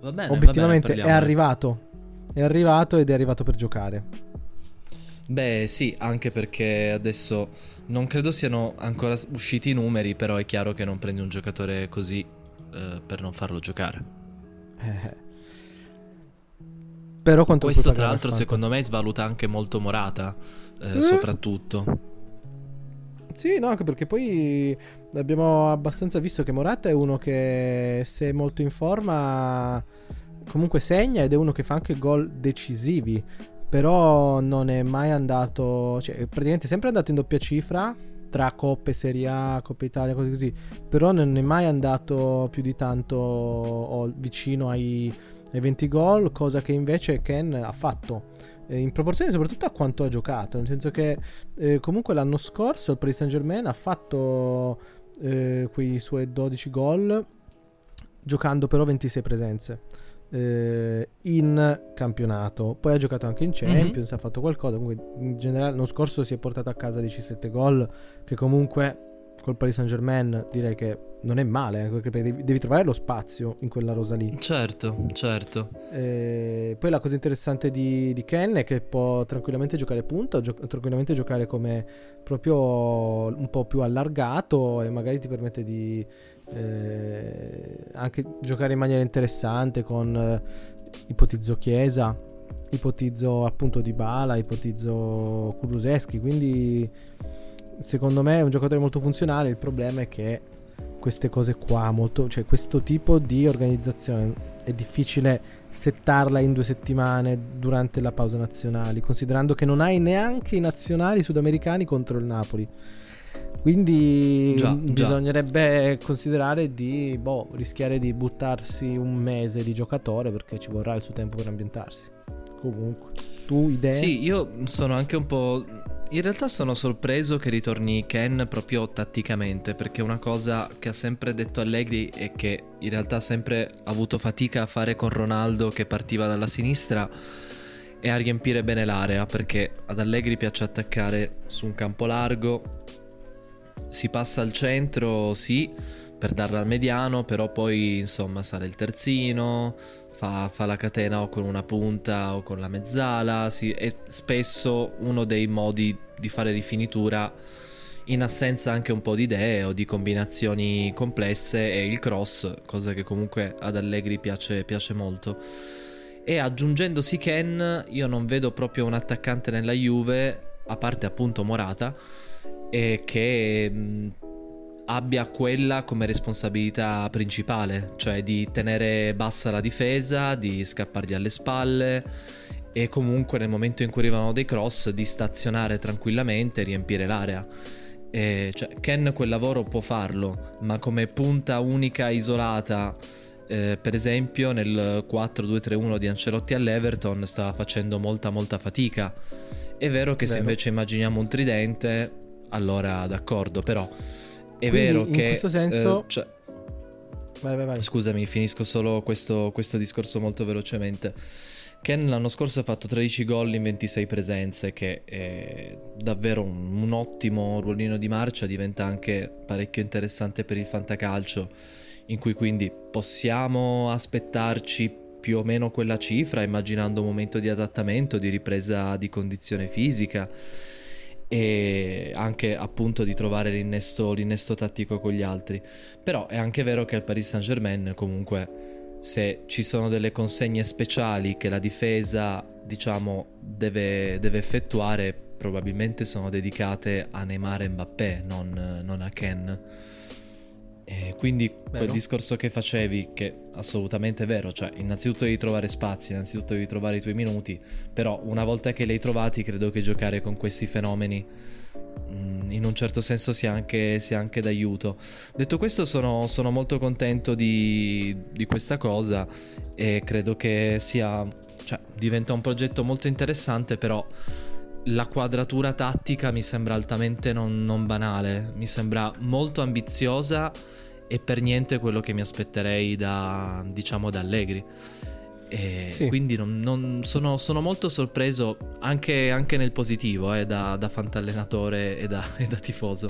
Va bene, Obiettivamente va bene, è arrivato. È arrivato ed è arrivato per giocare. Beh, sì, anche perché adesso non credo siano ancora usciti i numeri, però è chiaro che non prendi un giocatore così eh, per non farlo giocare. Eh. Però quanto Questo, tra l'altro, al secondo me svaluta anche molto Morata, eh, Eh? soprattutto. Sì, no, anche perché poi abbiamo abbastanza visto che Morata è uno che se è molto in forma comunque segna ed è uno che fa anche gol decisivi, però non è mai andato, cioè è praticamente sempre andato in doppia cifra tra Coppe, Serie A, Coppa Italia, cose così, però non è mai andato più di tanto vicino ai, ai 20 gol, cosa che invece Ken ha fatto. eh, In proporzione soprattutto a quanto ha giocato, nel senso che eh, comunque l'anno scorso il Paris Saint Germain ha fatto eh, quei suoi 12 gol giocando però 26 presenze eh, in campionato. Poi ha giocato anche in Champions, ha fatto qualcosa. Comunque in generale l'anno scorso si è portato a casa 17 gol che comunque col Paris Saint Germain direi che non è male, eh, perché devi, devi trovare lo spazio in quella rosa lì. Certo, certo. Eh, poi la cosa interessante di, di Ken è che può tranquillamente giocare punta, gio- tranquillamente giocare come proprio un po' più allargato e magari ti permette di eh, anche giocare in maniera interessante con eh, ipotizzo Chiesa, ipotizzo appunto Di Bala, ipotizzo Kuluseschi, quindi secondo me è un giocatore molto funzionale, il problema è che queste cose qua, molto, cioè questo tipo di organizzazione è difficile settarla in due settimane durante la pausa nazionali, considerando che non hai neanche i nazionali sudamericani contro il Napoli. Quindi Già, mm, già. bisognerebbe considerare di boh, rischiare di buttarsi un mese di giocatore perché ci vorrà il suo tempo per ambientarsi. Comunque, tu idee? Sì, io sono anche un po'. In realtà sono sorpreso che ritorni Ken proprio tatticamente, perché una cosa che ha sempre detto Allegri e che in realtà ha sempre avuto fatica a fare con Ronaldo che partiva dalla sinistra è a riempire bene l'area, perché ad Allegri piace attaccare su un campo largo, si passa al centro, sì, per darla al mediano, però poi insomma sale il terzino, fa, fa la catena o con una punta o con la mezzala, sì, è spesso uno dei modi di fare rifinitura in assenza anche un po' di idee o di combinazioni complesse è il cross, cosa che comunque ad Allegri piace, piace molto. E aggiungendosi Ken, io non vedo proprio un attaccante nella Juve, a parte appunto Morata, e che mh, abbia quella come responsabilità principale, cioè di tenere bassa la difesa, di scappargli alle spalle e comunque nel momento in cui arrivano dei cross di stazionare tranquillamente e riempire l'area. E, cioè, Ken quel lavoro può farlo, ma come punta unica isolata, eh, per esempio nel 4-2-3-1 di Ancelotti all'Everton stava facendo molta molta fatica. È vero che se Vero. invece immaginiamo un tridente, allora d'accordo, però è Quindi, vero in che... questo senso- eh, cioè- Vai, vai, vai. Scusami, finisco solo questo, questo discorso molto velocemente. Ken l'anno scorso ha fatto 13 gol in 26 presenze, che è davvero un, un ottimo ruolino di marcia, diventa anche parecchio interessante per il fantacalcio, in cui quindi possiamo aspettarci più o meno quella cifra, immaginando un momento di adattamento, di ripresa di condizione fisica e anche appunto di trovare l'innesto, l'innesto tattico con gli altri. Però è anche vero che al Paris Saint Germain comunque se ci sono delle consegne speciali che la difesa diciamo deve, deve effettuare probabilmente sono dedicate a Neymar e Mbappé non, non a Ken e quindi quel Vero. discorso che facevi che è assolutamente vero cioè innanzitutto devi trovare spazi innanzitutto devi trovare i tuoi minuti però una volta che li hai trovati credo che giocare con questi fenomeni mm, in un certo senso sia anche, sia anche d'aiuto Detto questo sono, sono molto contento di, di questa cosa e credo che sia, cioè diventa un progetto molto interessante però la quadratura tattica mi sembra altamente non, non banale, mi sembra molto ambiziosa e per niente quello che mi aspetterei da, diciamo, da Allegri. Sì. quindi non, non sono, sono, molto sorpreso anche, anche nel positivo eh, da, da fantallenatore e da, e da tifoso.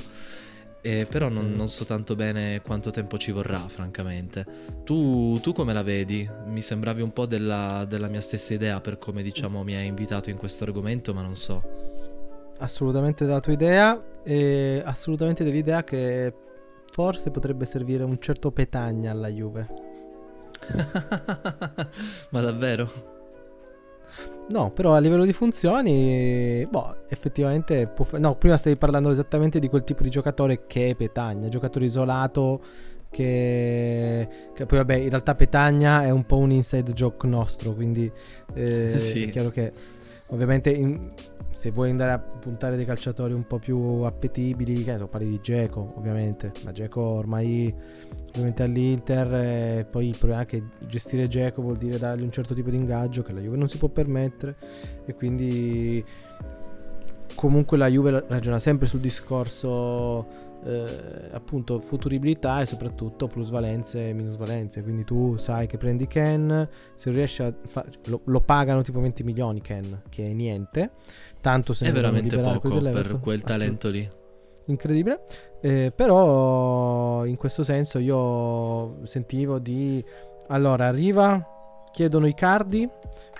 Eh, però non, non, so tanto bene quanto tempo ci vorrà, francamente. Tu, tu come la vedi? Mi sembravi un po' della, della, mia stessa idea per come diciamo mi hai invitato in questo argomento, ma non so. Assolutamente della tua idea e assolutamente dell'idea che forse potrebbe servire un certo petagna alla Juve. Ma davvero? No, però a livello di funzioni, boh, effettivamente può fa- No, prima stavi parlando esattamente di quel tipo di giocatore che è Petagna, giocatore isolato che, che poi vabbè, in realtà Petagna è un po' un inside joke nostro, quindi eh, sì. è chiaro che ovviamente in, se vuoi andare a puntare dei calciatori un po' più appetibili, che so, parli di Geco ovviamente, ma Geco ormai ovviamente all'Inter, eh, poi il problema è che gestire Geco vuol dire dargli un certo tipo di ingaggio che la Juve non si può permettere e quindi comunque la Juve ragiona sempre sul discorso eh, appunto futuribilità e soprattutto plusvalenze e minusvalenze. Quindi tu sai che prendi Ken, se riesci a fare lo, lo, pagano tipo 20 milioni Ken, che è niente. Tanto se è veramente poco per quel talento lì. Incredibile. Eh, però in questo senso io sentivo di allora arriva, chiedono i cardi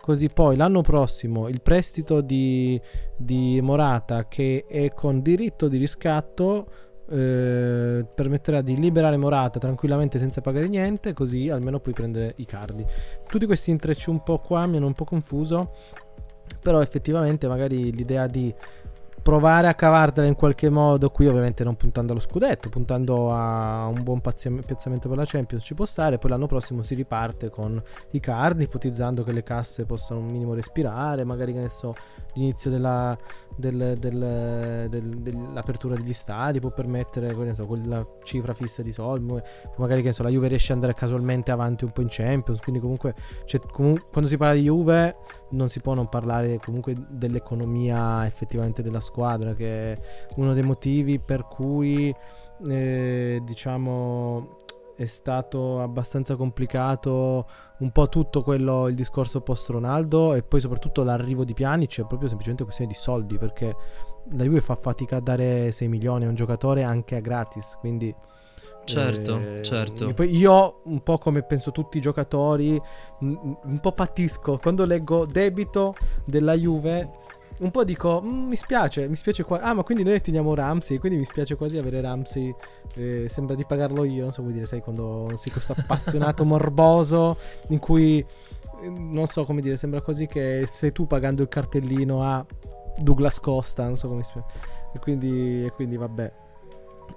Così poi l'anno prossimo il prestito di, di Morata che è con diritto di riscatto eh, permetterà di liberare Morata tranquillamente senza pagare niente, così almeno puoi prendere i cardi. Tutti questi intrecci un po' qua mi hanno un po' confuso, però effettivamente magari l'idea di provare a cavartela in qualche modo, qui ovviamente non puntando allo scudetto, puntando a un buon piazzamento per la Champions ci può stare, poi l'anno prossimo si riparte con i card, ipotizzando che le casse possano un minimo respirare, magari che ne so, l'inizio della, del, del, del, dell'apertura degli stadi può permettere so, quella cifra fissa di soldi, magari che ne so, la Juve riesce ad andare casualmente avanti un po' in Champions, quindi comunque, cioè, comunque quando si parla di Juve non si può non parlare comunque dell'economia effettivamente della squadra, che è uno dei motivi per cui eh, diciamo è stato abbastanza complicato un po' tutto quello il discorso post Ronaldo e poi soprattutto l'arrivo di Pjanic è proprio semplicemente questione di soldi perché la Juve fa fatica a dare 6 milioni a un giocatore anche a gratis quindi Certo, eh, certo. io, un po' come penso tutti i giocatori, un po' patisco quando leggo debito della Juve. Un po' dico, mm, mi spiace, mi spiace qua. Ah, ma quindi noi teniamo Ramsey, quindi mi spiace quasi avere Ramsey. Eh, sembra di pagarlo io, non so vuoi dire, sai, quando sei questo appassionato morboso in cui, non so come dire, sembra quasi che sei tu pagando il cartellino a Douglas Costa, non so come spiegare. E quindi, e quindi vabbè.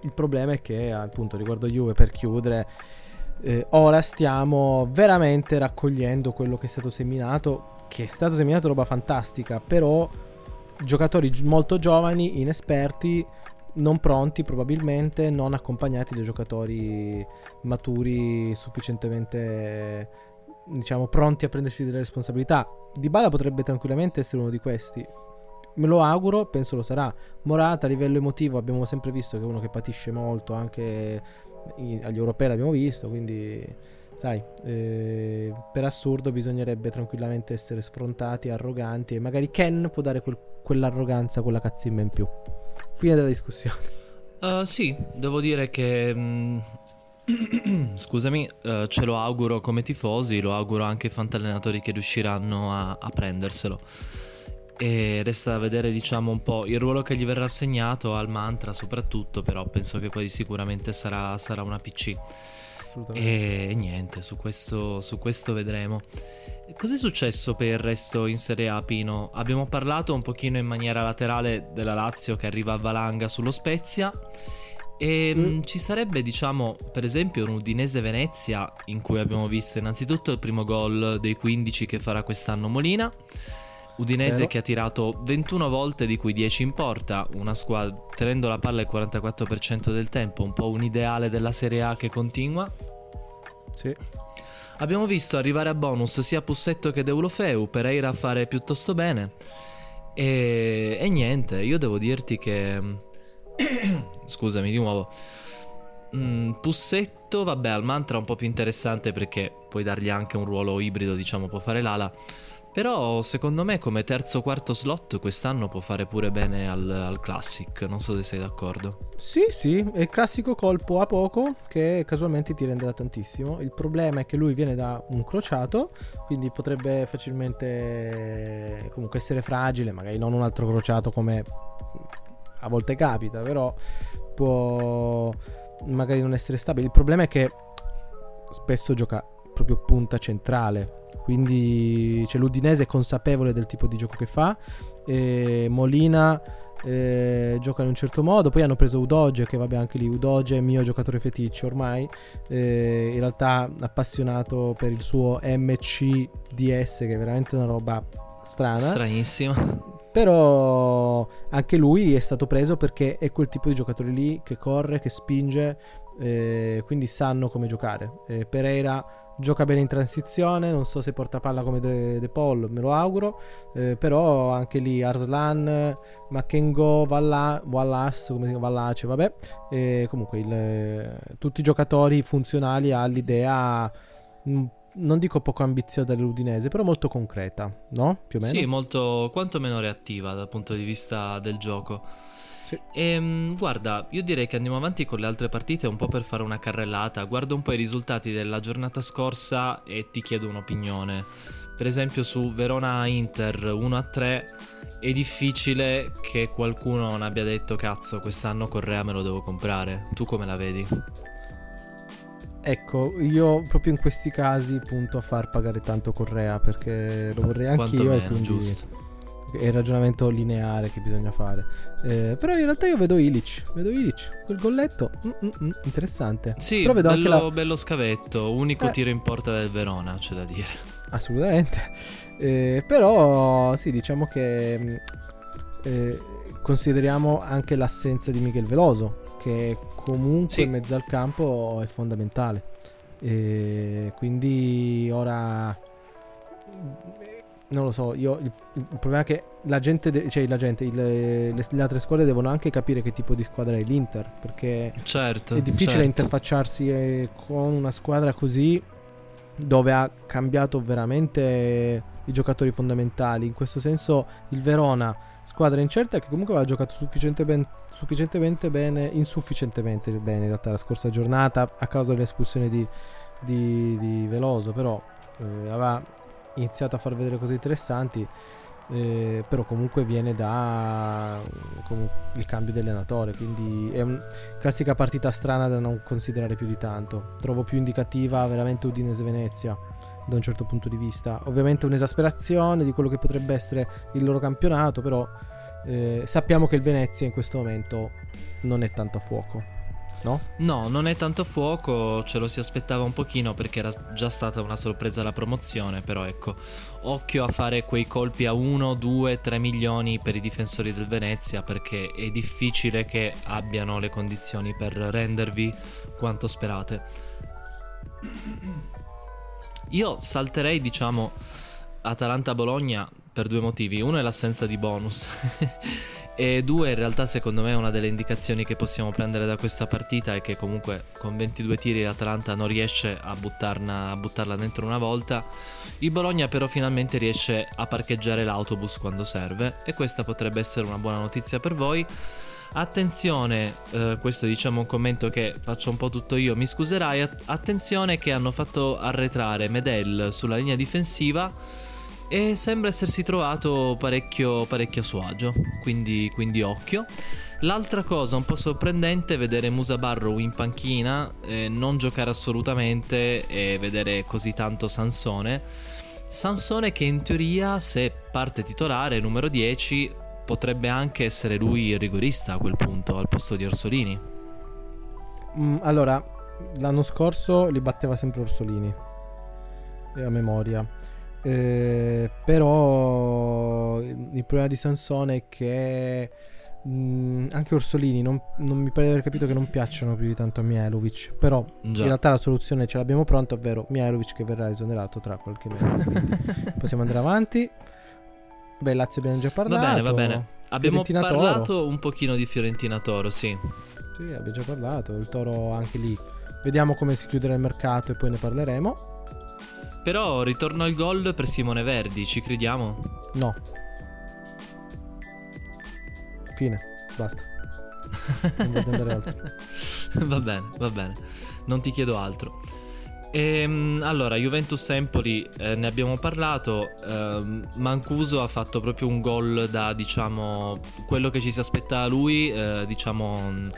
Il problema è che, appunto, riguardo Juve, per chiudere, eh, ora stiamo veramente raccogliendo quello che è stato seminato, che è stato seminato roba fantastica, però giocatori molto giovani, inesperti, non pronti probabilmente, non accompagnati da giocatori maturi sufficientemente diciamo pronti a prendersi delle responsabilità. Dybala potrebbe tranquillamente essere uno di questi me lo auguro, penso lo sarà. Morata a livello emotivo abbiamo sempre visto che è uno che patisce molto, anche agli europei l'abbiamo visto, quindi sai, eh, per assurdo bisognerebbe tranquillamente essere sfrontati, arroganti e magari Ken può dare quel, quell'arroganza, quella cazzimma in più. Fine della discussione. Uh, sì, devo dire che... Mh... Scusami, uh, ce lo auguro come tifosi, lo auguro anche ai fantallenatori che riusciranno a, a prenderselo e resta da vedere diciamo un po' il ruolo che gli verrà assegnato al mantra soprattutto però penso che poi sicuramente sarà, sarà una PC e, niente su questo, su questo vedremo Cos'è successo per il resto in Serie A Pino? Abbiamo parlato un pochino in maniera laterale della Lazio che arriva a valanga sullo Spezia e mm. mm. ci sarebbe, diciamo, per esempio un Udinese Venezia in cui abbiamo visto innanzitutto il primo gol dei 15 che farà quest'anno Molina. Udinese Vero. che ha tirato 21 volte di cui 10 in porta, una squadra tenendo la palla il 44% del tempo, un po' un ideale della Serie A che continua. Sì. Abbiamo visto arrivare a bonus sia Pussetto che Deulofeu, Pereira a fare piuttosto bene. E, e niente, io devo dirti che... Scusami di nuovo. Mm, Pussetto vabbè, al mantra è un po' più interessante perché puoi dargli anche un ruolo ibrido, diciamo, può fare l'ala. Però secondo me come terzo quarto slot quest'anno può fare pure bene al, al, Classic, non so se sei d'accordo. Sì, sì, è il classico colpo a poco che casualmente ti renderà tantissimo. Il problema è che lui viene da un crociato, quindi potrebbe facilmente comunque essere fragile, magari non un altro crociato come a volte capita, però può magari non essere stabile. Il problema è che spesso gioca proprio punta centrale. Quindi cioè, l'Udinese è consapevole del tipo di gioco che fa. E Molina eh, gioca in un certo modo. Poi hanno preso Udoge, che vabbè anche lì Udoge è mio giocatore feticcio ormai. Eh, in realtà appassionato per il suo MCDS, che è veramente una roba strana. Stranissima. Però anche lui è stato preso perché è quel tipo di giocatore lì che corre, che spinge, eh, quindi sanno come giocare. Eh, Pereira gioca bene in transizione, non so se porta palla come De, De Paul, me lo auguro, eh, però anche lì Arslan, Makengo, Valla, Wallace, come si chiama, Wallace, vabbè, eh, comunque il, tutti i giocatori funzionali all'idea mm, non dico poco ambiziosa dell'Udinese, però molto concreta, no? Più o meno. Sì, molto quantomeno reattiva dal punto di vista del gioco. Sì. E, ehm, guarda, io direi che andiamo avanti con le altre partite un po' per fare una carrellata. Guardo un po' i risultati della giornata scorsa e ti chiedo un'opinione. Per esempio su Verona-Inter 1-3 è difficile che qualcuno non abbia detto cazzo quest'anno Correa me lo devo comprare. Tu come la vedi? Ecco, io proprio in questi casi punto a far pagare tanto Correa perché lo vorrei anche io. Meno, quindi... giusto è il ragionamento lineare che bisogna fare. Eh, però in realtà io vedo Ilic, vedo Ilic, quel golletto, mm, mm, mm, interessante. Sì, però vedo bello, anche la... bello scavetto, unico eh. tiro in porta del Verona, c'è da dire. Assolutamente. Eh, però sì, diciamo che mm, eh, consideriamo anche l'assenza di Miguel Veloso, che comunque sì. in mezzo al campo è fondamentale. quindi ora non lo so, io il, il, problema è che la gente, de- cioè la gente, il, le, le, altre squadre devono anche capire che tipo di squadra è l'Inter, perché certo, è difficile certo. interfacciarsi eh, con una squadra così dove ha cambiato veramente i giocatori fondamentali. In questo senso il Verona, squadra incerta che comunque aveva giocato sufficiente ben, sufficientemente bene, insufficientemente bene in realtà la scorsa giornata a causa dell'espulsione di, di, di Veloso, però eh, aveva iniziato a far vedere cose interessanti. Eh, però comunque viene da comunque, il cambio di allenatore quindi è una classica partita strana da non considerare più di tanto trovo più indicativa veramente Udinese Venezia da un certo punto di vista ovviamente un'esasperazione di quello che potrebbe essere il loro campionato però eh, sappiamo che il Venezia in questo momento non è tanto a fuoco no? No, non è tanto fuoco, ce lo si aspettava un pochino perché era già stata una sorpresa la promozione, però ecco, occhio a fare quei colpi a 1, 2, 3 milioni per i difensori del Venezia perché è difficile che abbiano le condizioni per rendervi quanto sperate. Io salterei, diciamo, Atalanta-Bologna per due motivi. Uno è l'assenza di bonus E due, in realtà, secondo me, una delle indicazioni che possiamo prendere da questa partita è che comunque con 22 tiri l'Atalanta non riesce a, buttarna, a buttarla dentro una volta. Il Bologna, però, finalmente riesce a parcheggiare l'autobus quando serve. E questa potrebbe essere una buona notizia per voi. Attenzione, eh, questo diciamo un commento che faccio un po' tutto io, mi scuserai. Attenzione che hanno fatto arretrare Medel sulla linea difensiva e sembra essersi trovato parecchio, parecchio a suo agio, quindi, quindi occhio. L'altra cosa un po' sorprendente è vedere Musa Barrow in panchina, eh, non giocare assolutamente e vedere così tanto Sansone. Sansone che in teoria se parte titolare numero 10 potrebbe anche essere lui il rigorista a quel punto al posto di Orsolini. Mm, allora, l'anno scorso li batteva sempre Orsolini, a memoria. Eh, però il problema di Sansone è che mh, mm, anche Orsolini non, non, mi pare di aver capito che non piacciono più di tanto a Mihailovic. Però Già. in realtà la soluzione ce l'abbiamo pronta ovvero Mihailovic che verrà esonerato tra qualche mese. Possiamo andare avanti. Beh Lazio abbiamo già parlato. va bene va bene. Abbiamo parlato Toro. un pochino di Fiorentina Toro sì. Sì abbiamo già parlato. Il Toro anche lì. Vediamo come si chiuderà il mercato e poi ne parleremo. Però ritorno al gol per Simone Verdi, ci crediamo? No. Fine, basta. Non voglio andare oltre. va bene, va bene. Non ti chiedo altro. Ehm, allora, Juventus Empoli eh, ne abbiamo parlato. ehm, Mancuso ha fatto proprio un gol da diciamo quello che ci si aspetta da lui, eh, diciamo mh,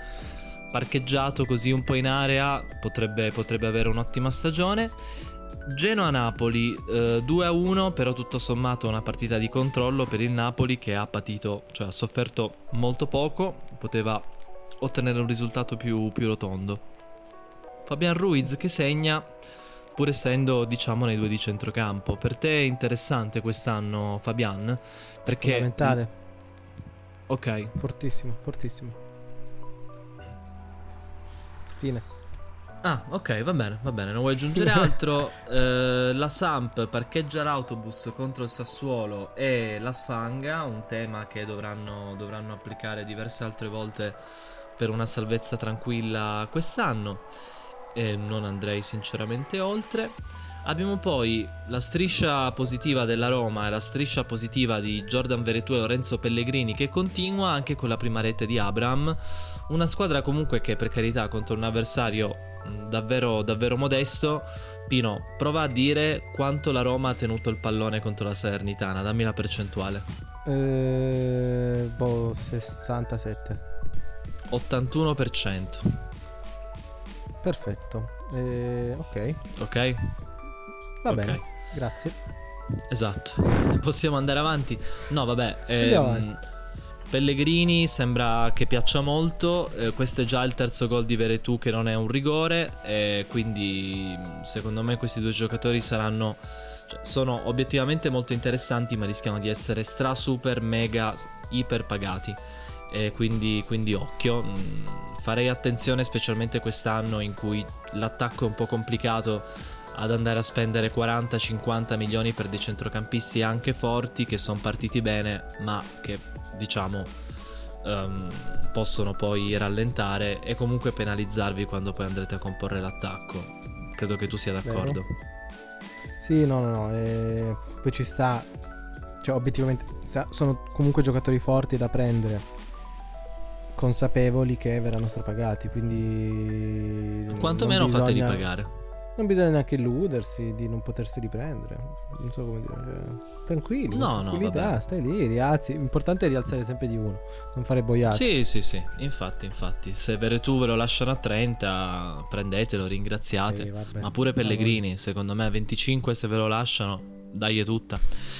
parcheggiato così un po' in area, potrebbe, potrebbe avere un'ottima stagione. Genoa-Napoli eh, 2-1, però tutto sommato una partita di controllo per il Napoli che ha patito, cioè ha sofferto molto poco, poteva ottenere un risultato più, più rotondo. Fabian Ruiz che segna, pur essendo diciamo nei due di centrocampo. Per te è interessante quest'anno Fabian? Perché... Fondamentale. Ok, Fortissimo, fortissimo. Fine. Ah, ok, va bene, va bene, non vuoi aggiungere altro? Eh, la Samp parcheggia l'autobus contro il Sassuolo e la sfanga, un tema che dovranno, dovranno applicare diverse altre volte per una salvezza tranquilla quest'anno. E non andrei sinceramente oltre. Abbiamo poi la striscia positiva della Roma e la striscia positiva di Jordan Veretù e Lorenzo Pellegrini che continua anche con la prima rete di Abraham. Una squadra comunque che per carità contro un avversario davvero, davvero modesto. Pino, prova a dire quanto la Roma ha tenuto il pallone contro la Salernitana, dammi la percentuale. Eh, boh, 67. 81%, Perfetto. Eh, ok, ok? va bene. Grazie. Esatto. Possiamo andare avanti? No, vabbè. Ehm. Pellegrini sembra che piaccia molto. eh, questo è già il terzo gol di Veretù che non è un rigore. E quindi secondo me questi due giocatori saranno. cioè, sono obiettivamente molto interessanti, ma rischiano di essere stra super mega iper pagati. E quindi, quindi occhio. mm, farei attenzione, specialmente quest'anno in cui l'attacco è un po' complicato ad andare a spendere 40-50 milioni per dei centrocampisti anche forti che sono partiti bene, ma che diciamo ehm, possono poi rallentare e comunque penalizzarvi quando poi andrete a comporre l'attacco. Credo che tu sia d'accordo. Sì, no, no, no. eh, poi ci sta. Cioè, obiettivamente, sono comunque giocatori forti da prendere. Consapevoli che verranno strapagati. Quindi. Quantomeno non fateli bisogna- pagare. Non bisogna neanche illudersi di non potersi riprendere. Non so come dire. cioè, tranquilli, No, no, stai lì, rialzi. L'importante è rialzare sempre di uno, non fare boiate. Sì, sì, sì, infatti, infatti. Se Veretù ve lo lasciano a 30, prendetelo, ringraziate. Sì. Ma pure Pellegrini, secondo me a 25 se ve lo lasciano, dai è tutta.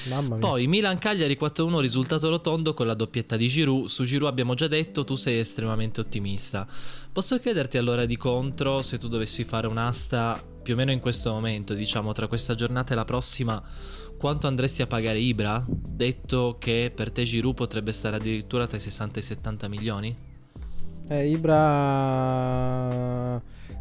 Mamma mia. Poi Milan-Cagliari 4-1 risultato rotondo con la doppietta di Giroud. Su Giroud abbiamo già detto, tu sei estremamente ottimista. Posso chiederti allora di contro se tu dovessi fare un'asta più o meno in questo momento, diciamo tra questa giornata e la prossima, quanto andresti a pagare Ibra? Detto che per te Giroud potrebbe stare addirittura tra i 60 e i 70 milioni? Eh, Ibra.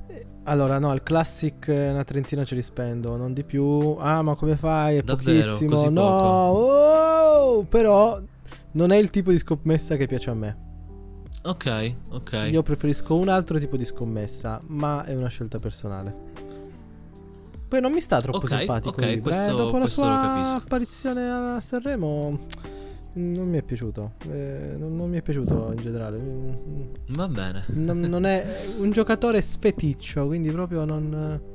eh, Allora, no, il classic eh, una trentina ce li spendo, non di più. Ah, ma come fai? È Davvero? pochissimo. Così no, oh, però non è il tipo di scommessa che piace a me. Ok, ok. Io preferisco un altro tipo di scommessa, ma è una scelta personale. Poi non mi sta troppo Ok, simpatico. ok, eh, questo- dopo la questo lo sua apparizione a Sanremo non mi è piaciuto. Eh, non, non mi è piaciuto in generale. Va bene. non, non è un giocatore sfeticcio, quindi proprio non,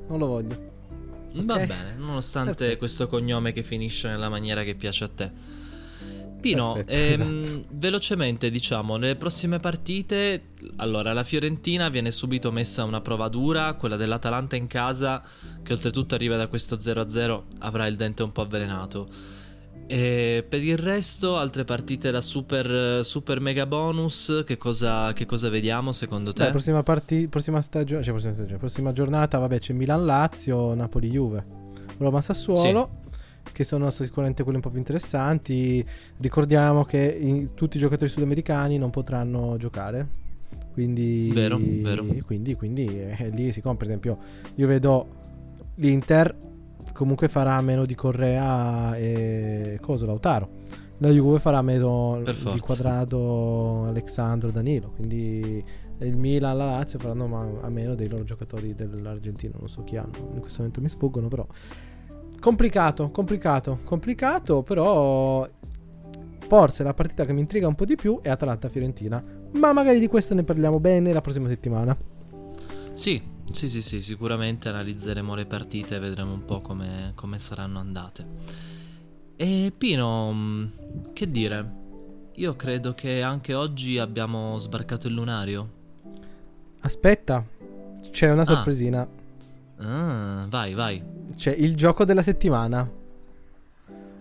non lo voglio. Va bene, nonostante Perfetto. questo cognome che finisce nella maniera che piace a te. Pino, Perfetto, ehm, esatto. velocemente diciamo, nelle prossime partite, allora la Fiorentina viene subito messa a una prova dura, quella dell'Atalanta in casa, che oltretutto arriva da questo 0-0, avrà il dente un po' avvelenato. E per il resto, altre partite da super, super mega bonus, che cosa, che cosa vediamo secondo te? Beh, prossima, parti- prossima stagione, cioè prossima stagione, prossima giornata, vabbè, c'è Milan-Lazio, Napoli-Juve, Roma-Sassuolo. Che sono sicuramente quelle un po' più interessanti. Ricordiamo che i- tutti i giocatori sudamericani non potranno giocare. Quindi, Vero, vero. quindi, quindi eh, lì si compra. Per esempio, io vedo l'Inter comunque farà a meno di Correa e Coso, Lautaro. la Juve farà meno di forza. quadrato Alexandro Danilo. Quindi il Milan, la Lazio faranno a meno dei loro giocatori dell'Argentina. Non so chi hanno, in questo momento mi sfuggono, però. Complicato, complicato, complicato, però. Forse la partita che mi intriga un po' di più è Atalanta-Fiorentina. Ma magari di questo ne parliamo bene la prossima settimana. Sì, sì, sì, sì, sicuramente analizzeremo le partite e vedremo un po' come, come saranno andate. E Pino, mh, che dire? Io credo che anche oggi abbiamo sbarcato il lunario. Aspetta, c'è una Ah. sorpresina. Ah, vai, vai. C'è il gioco della settimana.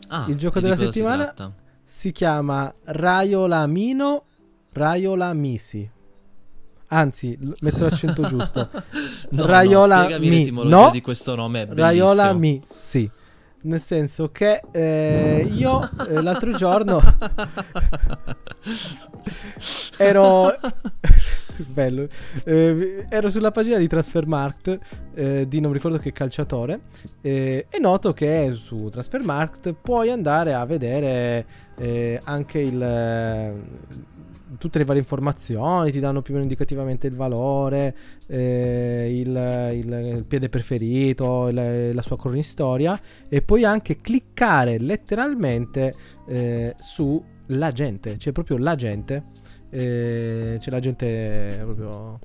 Ah, Il gioco della si settimana? tratta? Si chiama Raiola Mino, Raiola Misi. Anzi, metto l'accento giusto. No, Raiola no, mi- no. di questo nome, è Raiola bellissimo. Misi. Nel senso che eh, io eh, l'altro giorno ero bello. Eh, ero sulla pagina di Transfermarkt eh, di non ricordo che calciatore eh, e noto che su Transfermarkt puoi andare a vedere eh, anche il eh, tutte le varie informazioni ti danno più o meno indicativamente il valore eh, il, il- il piede preferito il- la sua cronistoria e puoi anche cliccare letteralmente eh, su la gente, c'è proprio la gente, eh, c'è la gente proprio...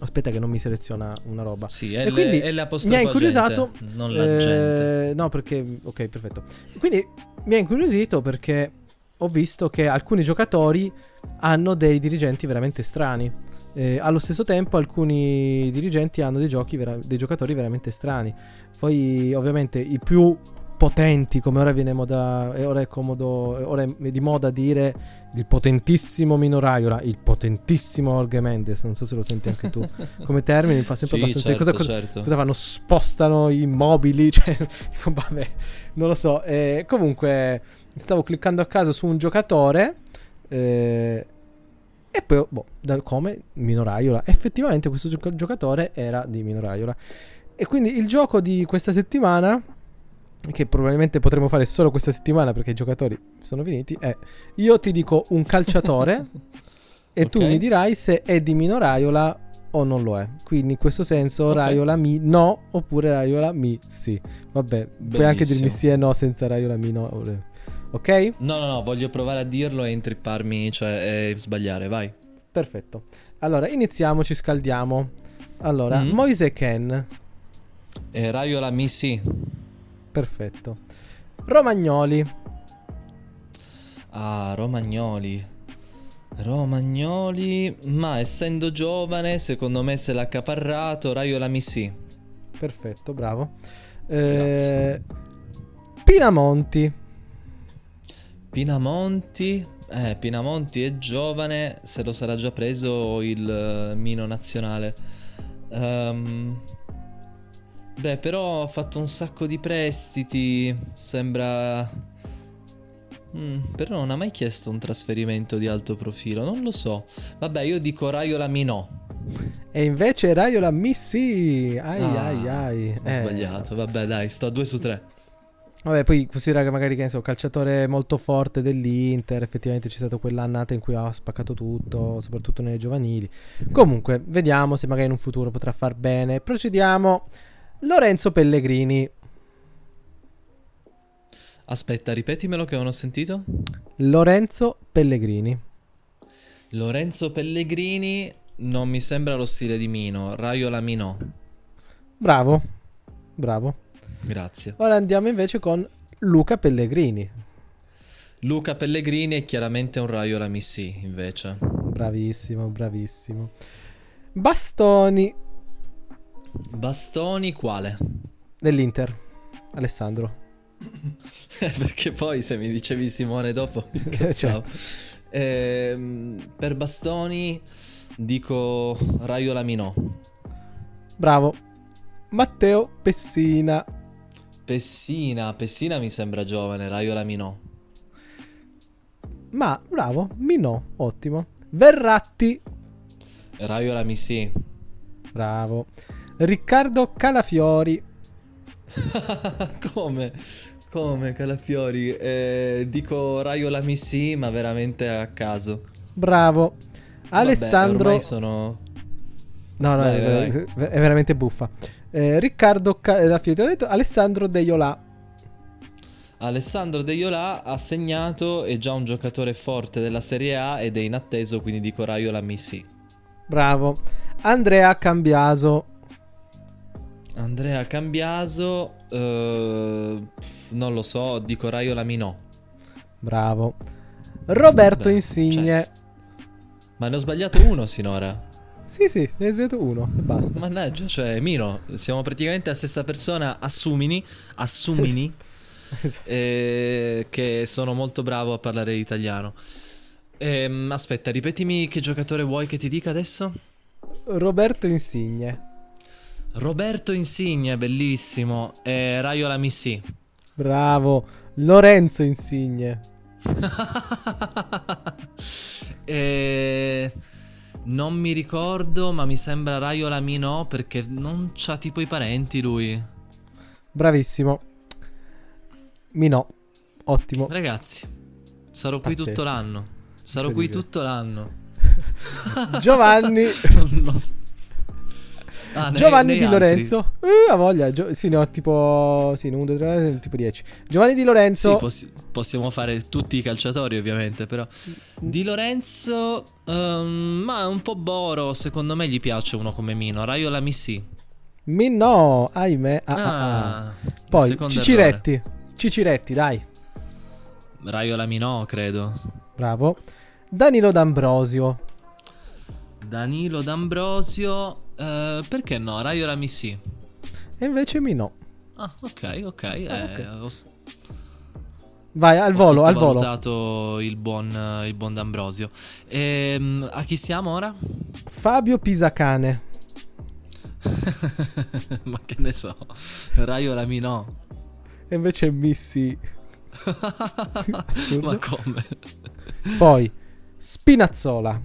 Aspetta che non mi seleziona una roba. Sì, è, E quindi è mi ha incuriosito, gente, non la Eh, gente. No, perché... Ok, perfetto. Quindi mi ha incuriosito perché ho visto che alcuni giocatori hanno dei dirigenti veramente strani. Eh, allo stesso tempo alcuni dirigenti hanno dei, giochi vera- dei giocatori veramente strani. Poi ovviamente i più potenti, come ora viene moda, e ora è comodo, ora è di moda dire il potentissimo Mino Raiola, il potentissimo Jorge Mendes, non so se lo senti anche tu come termine, mi fa sempre sì, abbastanza... certo, cosa, certo. Cosa fanno? Spostano i mobili? Cioè, vabbè, non lo so. Eh, comunque, stavo cliccando a caso su un giocatore. eh, e poi, boh, da come Mino Raiola. Effettivamente, questo gioca- giocatore era di Mino Raiola. E quindi il gioco di questa settimana, che probabilmente potremo fare solo questa settimana perché i giocatori sono finiti, è io ti dico un calciatore e tu Ok. mi dirai se è di Mino Raiola o non lo è. Quindi in questo senso Ok. Raiola mi no oppure Raiola mi sì. Vabbè, puoi anche dirmi Bellissimo. sì e no senza Raiola mi no. Ok? No, no, no, voglio provare a dirlo e intripparmi, cioè e sbagliare, vai. Perfetto. Allora, iniziamo, ci scaldiamo. Allora, Mhm. Moise Ken. E Raiola Missi. Perfetto. Romagnoli. Ah, Romagnoli. Romagnoli, ma essendo giovane, secondo me se l'ha accaparrato Raiola Missi. Perfetto, bravo. Grazie. Eh, Pinamonti. Pinamonti, eh, Pinamonti è giovane, se lo sarà già preso il eh, Mino nazionale. Ehm, beh, però ha fatto un sacco di prestiti, sembra... Mm, però non ha mai chiesto un trasferimento di alto profilo, non lo so. Vabbè, io dico Raiola Minò. E invece Raiola Missi. Ai Ah, ai ai. Ho Eh, sbagliato, vabbè dai, sto a 2 su 3. Vabbè, poi considera che magari, che ne so, calciatore molto forte dell'Inter, effettivamente c'è stata quell'annata in cui ha spaccato tutto, soprattutto nelle giovanili. Comunque, vediamo se magari in un futuro potrà far bene. Procediamo. Lorenzo Pellegrini. Aspetta, ripetimelo che non ho sentito. Lorenzo Pellegrini. Lorenzo Pellegrini non mi sembra lo stile di Mino, Raiola Minò. Bravo. Bravo. Grazie. Ora andiamo invece con Luca Pellegrini. Luca Pellegrini è chiaramente un Raiola Missi, invece. Bravissimo, bravissimo. Bastoni Bastoni quale? dell'Inter. Alessandro. Perché poi se mi dicevi Simone dopo incazzavo. Ehm, per Bastoni dico Raiola Minò. Bravo. Matteo Pessina. Pessina, Pessina mi sembra giovane, Raiola Minò. Ma bravo, Minò, ottimo. Verratti. Raiola Missi. Bravo. Riccardo Calafiori. Come? Come Calafiori? Eh, dico Raiola Missi, ma veramente a caso. Bravo. Alessandro... Vabbè, sono... No, no, Vai, è, vai, è veramente buffa. Eh, Riccardo Ca- eh, ti ho detto Alessandro De Iolà. Alessandro De Iolà ha segnato, è già un giocatore forte della Serie A ed è inatteso, quindi dico Raiola Missi. Bravo. Andrea Cambiaso. Andrea Cambiaso, eh, non lo so, dico Raiola Minò. Bravo. Roberto Beh, Insigne. cioè, ma ne ho sbagliato uno sinora. Sì, sì, ne hai sbagliato uno e basta. Mannaggia, cioè Mino, siamo praticamente la stessa persona, assumini, assumini, eh, che sono molto bravo a parlare italiano. Ehm, aspetta, ripetimi che giocatore vuoi che ti dica adesso? Roberto Insigne. Roberto Insigne, bellissimo. E Raiola Missi. Bravo. Lorenzo Insigne. e... Non mi ricordo, ma mi sembra Raiola Minò perché non c'ha tipo i parenti lui. Bravissimo. Minò. Ottimo. Ragazzi, sarò qui Pazzesco. tutto l'anno. Sarò qui tutto l'anno. Giovanni. Non lo so. Ah, Giovanni ne Di altri? Lorenzo. Uh, ha voglia. Gio- sì, ne ho tipo. Sì, 1, 2, 3, tipo 10. Giovanni Di Lorenzo. Sì, possi- possiamo fare tutti i calciatori, ovviamente. Però Di Lorenzo, ehm, ma è un po' boro. Secondo me gli piace uno come Mino. Raiola Missi. Minò. Ahimè. Ah, ah, ah. Ah, Poi Ciciretti. Ciciretti, dai. errore. Raiola Minò, credo. Bravo. Danilo D'Ambrosio. Danilo D'Ambrosio. Eh, perché no? Raiola Missi. E invece Minò. Ah, ok, ok. eh, ok. Ho, Vai al ho volo, al volo. sottovalutato il buon, il buon D'Ambrosio. Ehm, a chi siamo ora? Fabio Pisacane. Ma che ne so. Raiola Minò. E invece Missy. Assurdo. Ma come? Poi Spinazzola.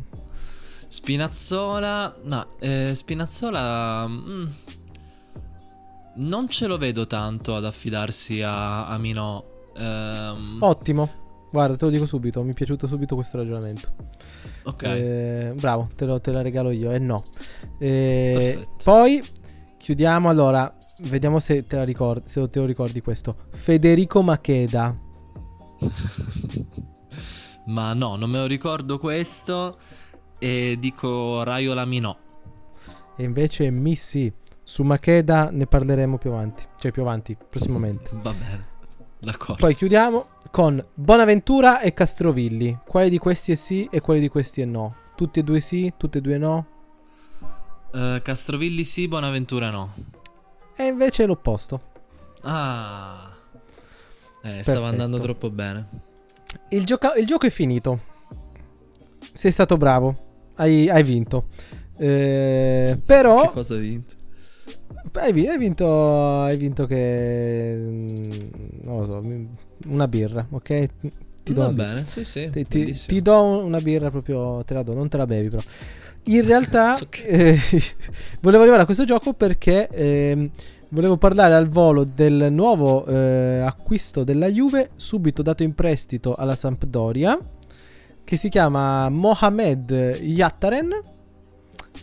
Spinazzola. No, eh, Spinazzola. mm, non ce lo vedo tanto ad affidarsi a, a Minò. Ehm, Ottimo. Guarda, te lo dico subito. Mi è piaciuto subito questo ragionamento. ok. Eh, bravo, te, lo- te la regalo io. E no. Eh, poi chiudiamo. Allora, vediamo se te, ricordi, se te lo ricordi questo. Federico Macheda. Ma no, non me lo ricordo questo. E dico Raiola Minò. E invece Missy. Su Macheda ne parleremo più avanti. Cioè, più avanti, prossimamente. Va bene. D'accordo. Poi chiudiamo con Bonaventura e Castrovilli. Quale di questi è sì e quale di questi è no? Tutti e due sì, tutti e due no. Eh, Castrovilli sì, Bonaventura no. E invece è l'opposto. Ah. Eh, stava andando troppo bene. Il, gioca- il gioco è finito. Sei stato bravo. Hai, hai vinto. Eh, però Che cosa hai vinto? hai, hai vinto. Hai vinto che. mm, Non lo so. Una birra, ok? Ti do Va una birra. bene, sì, sì. Ti, ti- ti do una birra proprio, te la do, non te la bevi però. In realtà Ok. eh, volevo arrivare a questo gioco perché ehm, volevo parlare al volo del nuovo eh, acquisto della Juve, subito dato in prestito alla Sampdoria, che si chiama Mohamed Yattaren.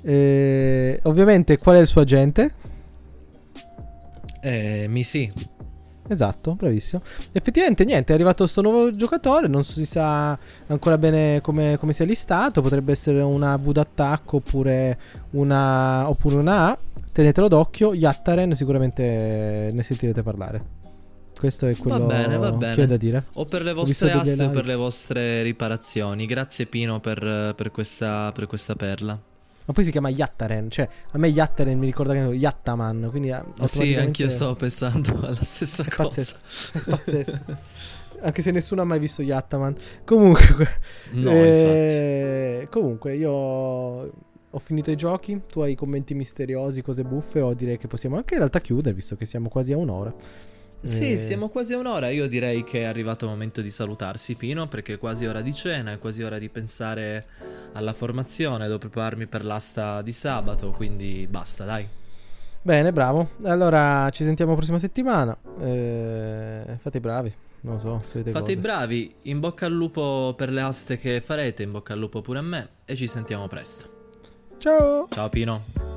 Eh, ovviamente qual è il suo agente? Eh, mi sì. Esatto, bravissimo. Effettivamente niente, è arrivato questo nuovo giocatore, non si sa ancora bene come, come sia listato, potrebbe essere una V d'attacco oppure una, oppure una A. Tenetelo d'occhio, Yattaren sicuramente ne sentirete parlare. Questo è quello bene, va bene. che ho da dire. O per le vostre aste o per le vostre riparazioni. Grazie Pino per, per questa, per questa perla. Ma poi si chiama Yattaren, cioè a me Yattaren mi ricorda che Yattaman, quindi ah, Sì, automaticamente- anch'io stavo pensando alla stessa È cosa. pazzesco. È pazzesco. Anche se nessuno ha mai visto Yattaman. Comunque, No, infatti. Eh, Comunque, io ho finito i giochi. Tu hai commenti misteriosi, cose buffe. O direi che possiamo anche in realtà chiudere, visto che siamo quasi a un'ora. Sì, Eh, siamo quasi a un'ora. Io direi che è arrivato il momento di salutarsi, Pino, perché è quasi ora di cena, è quasi ora di pensare alla formazione, devo prepararmi per l'asta di sabato, quindi basta, dai. Bene, bravo. Allora ci sentiamo la prossima settimana. Eh, fate i bravi. Non lo so, Fate i cose. bravi, in bocca al lupo per le aste che farete, in bocca al lupo pure a me e ci sentiamo presto. Ciao! Ciao Pino.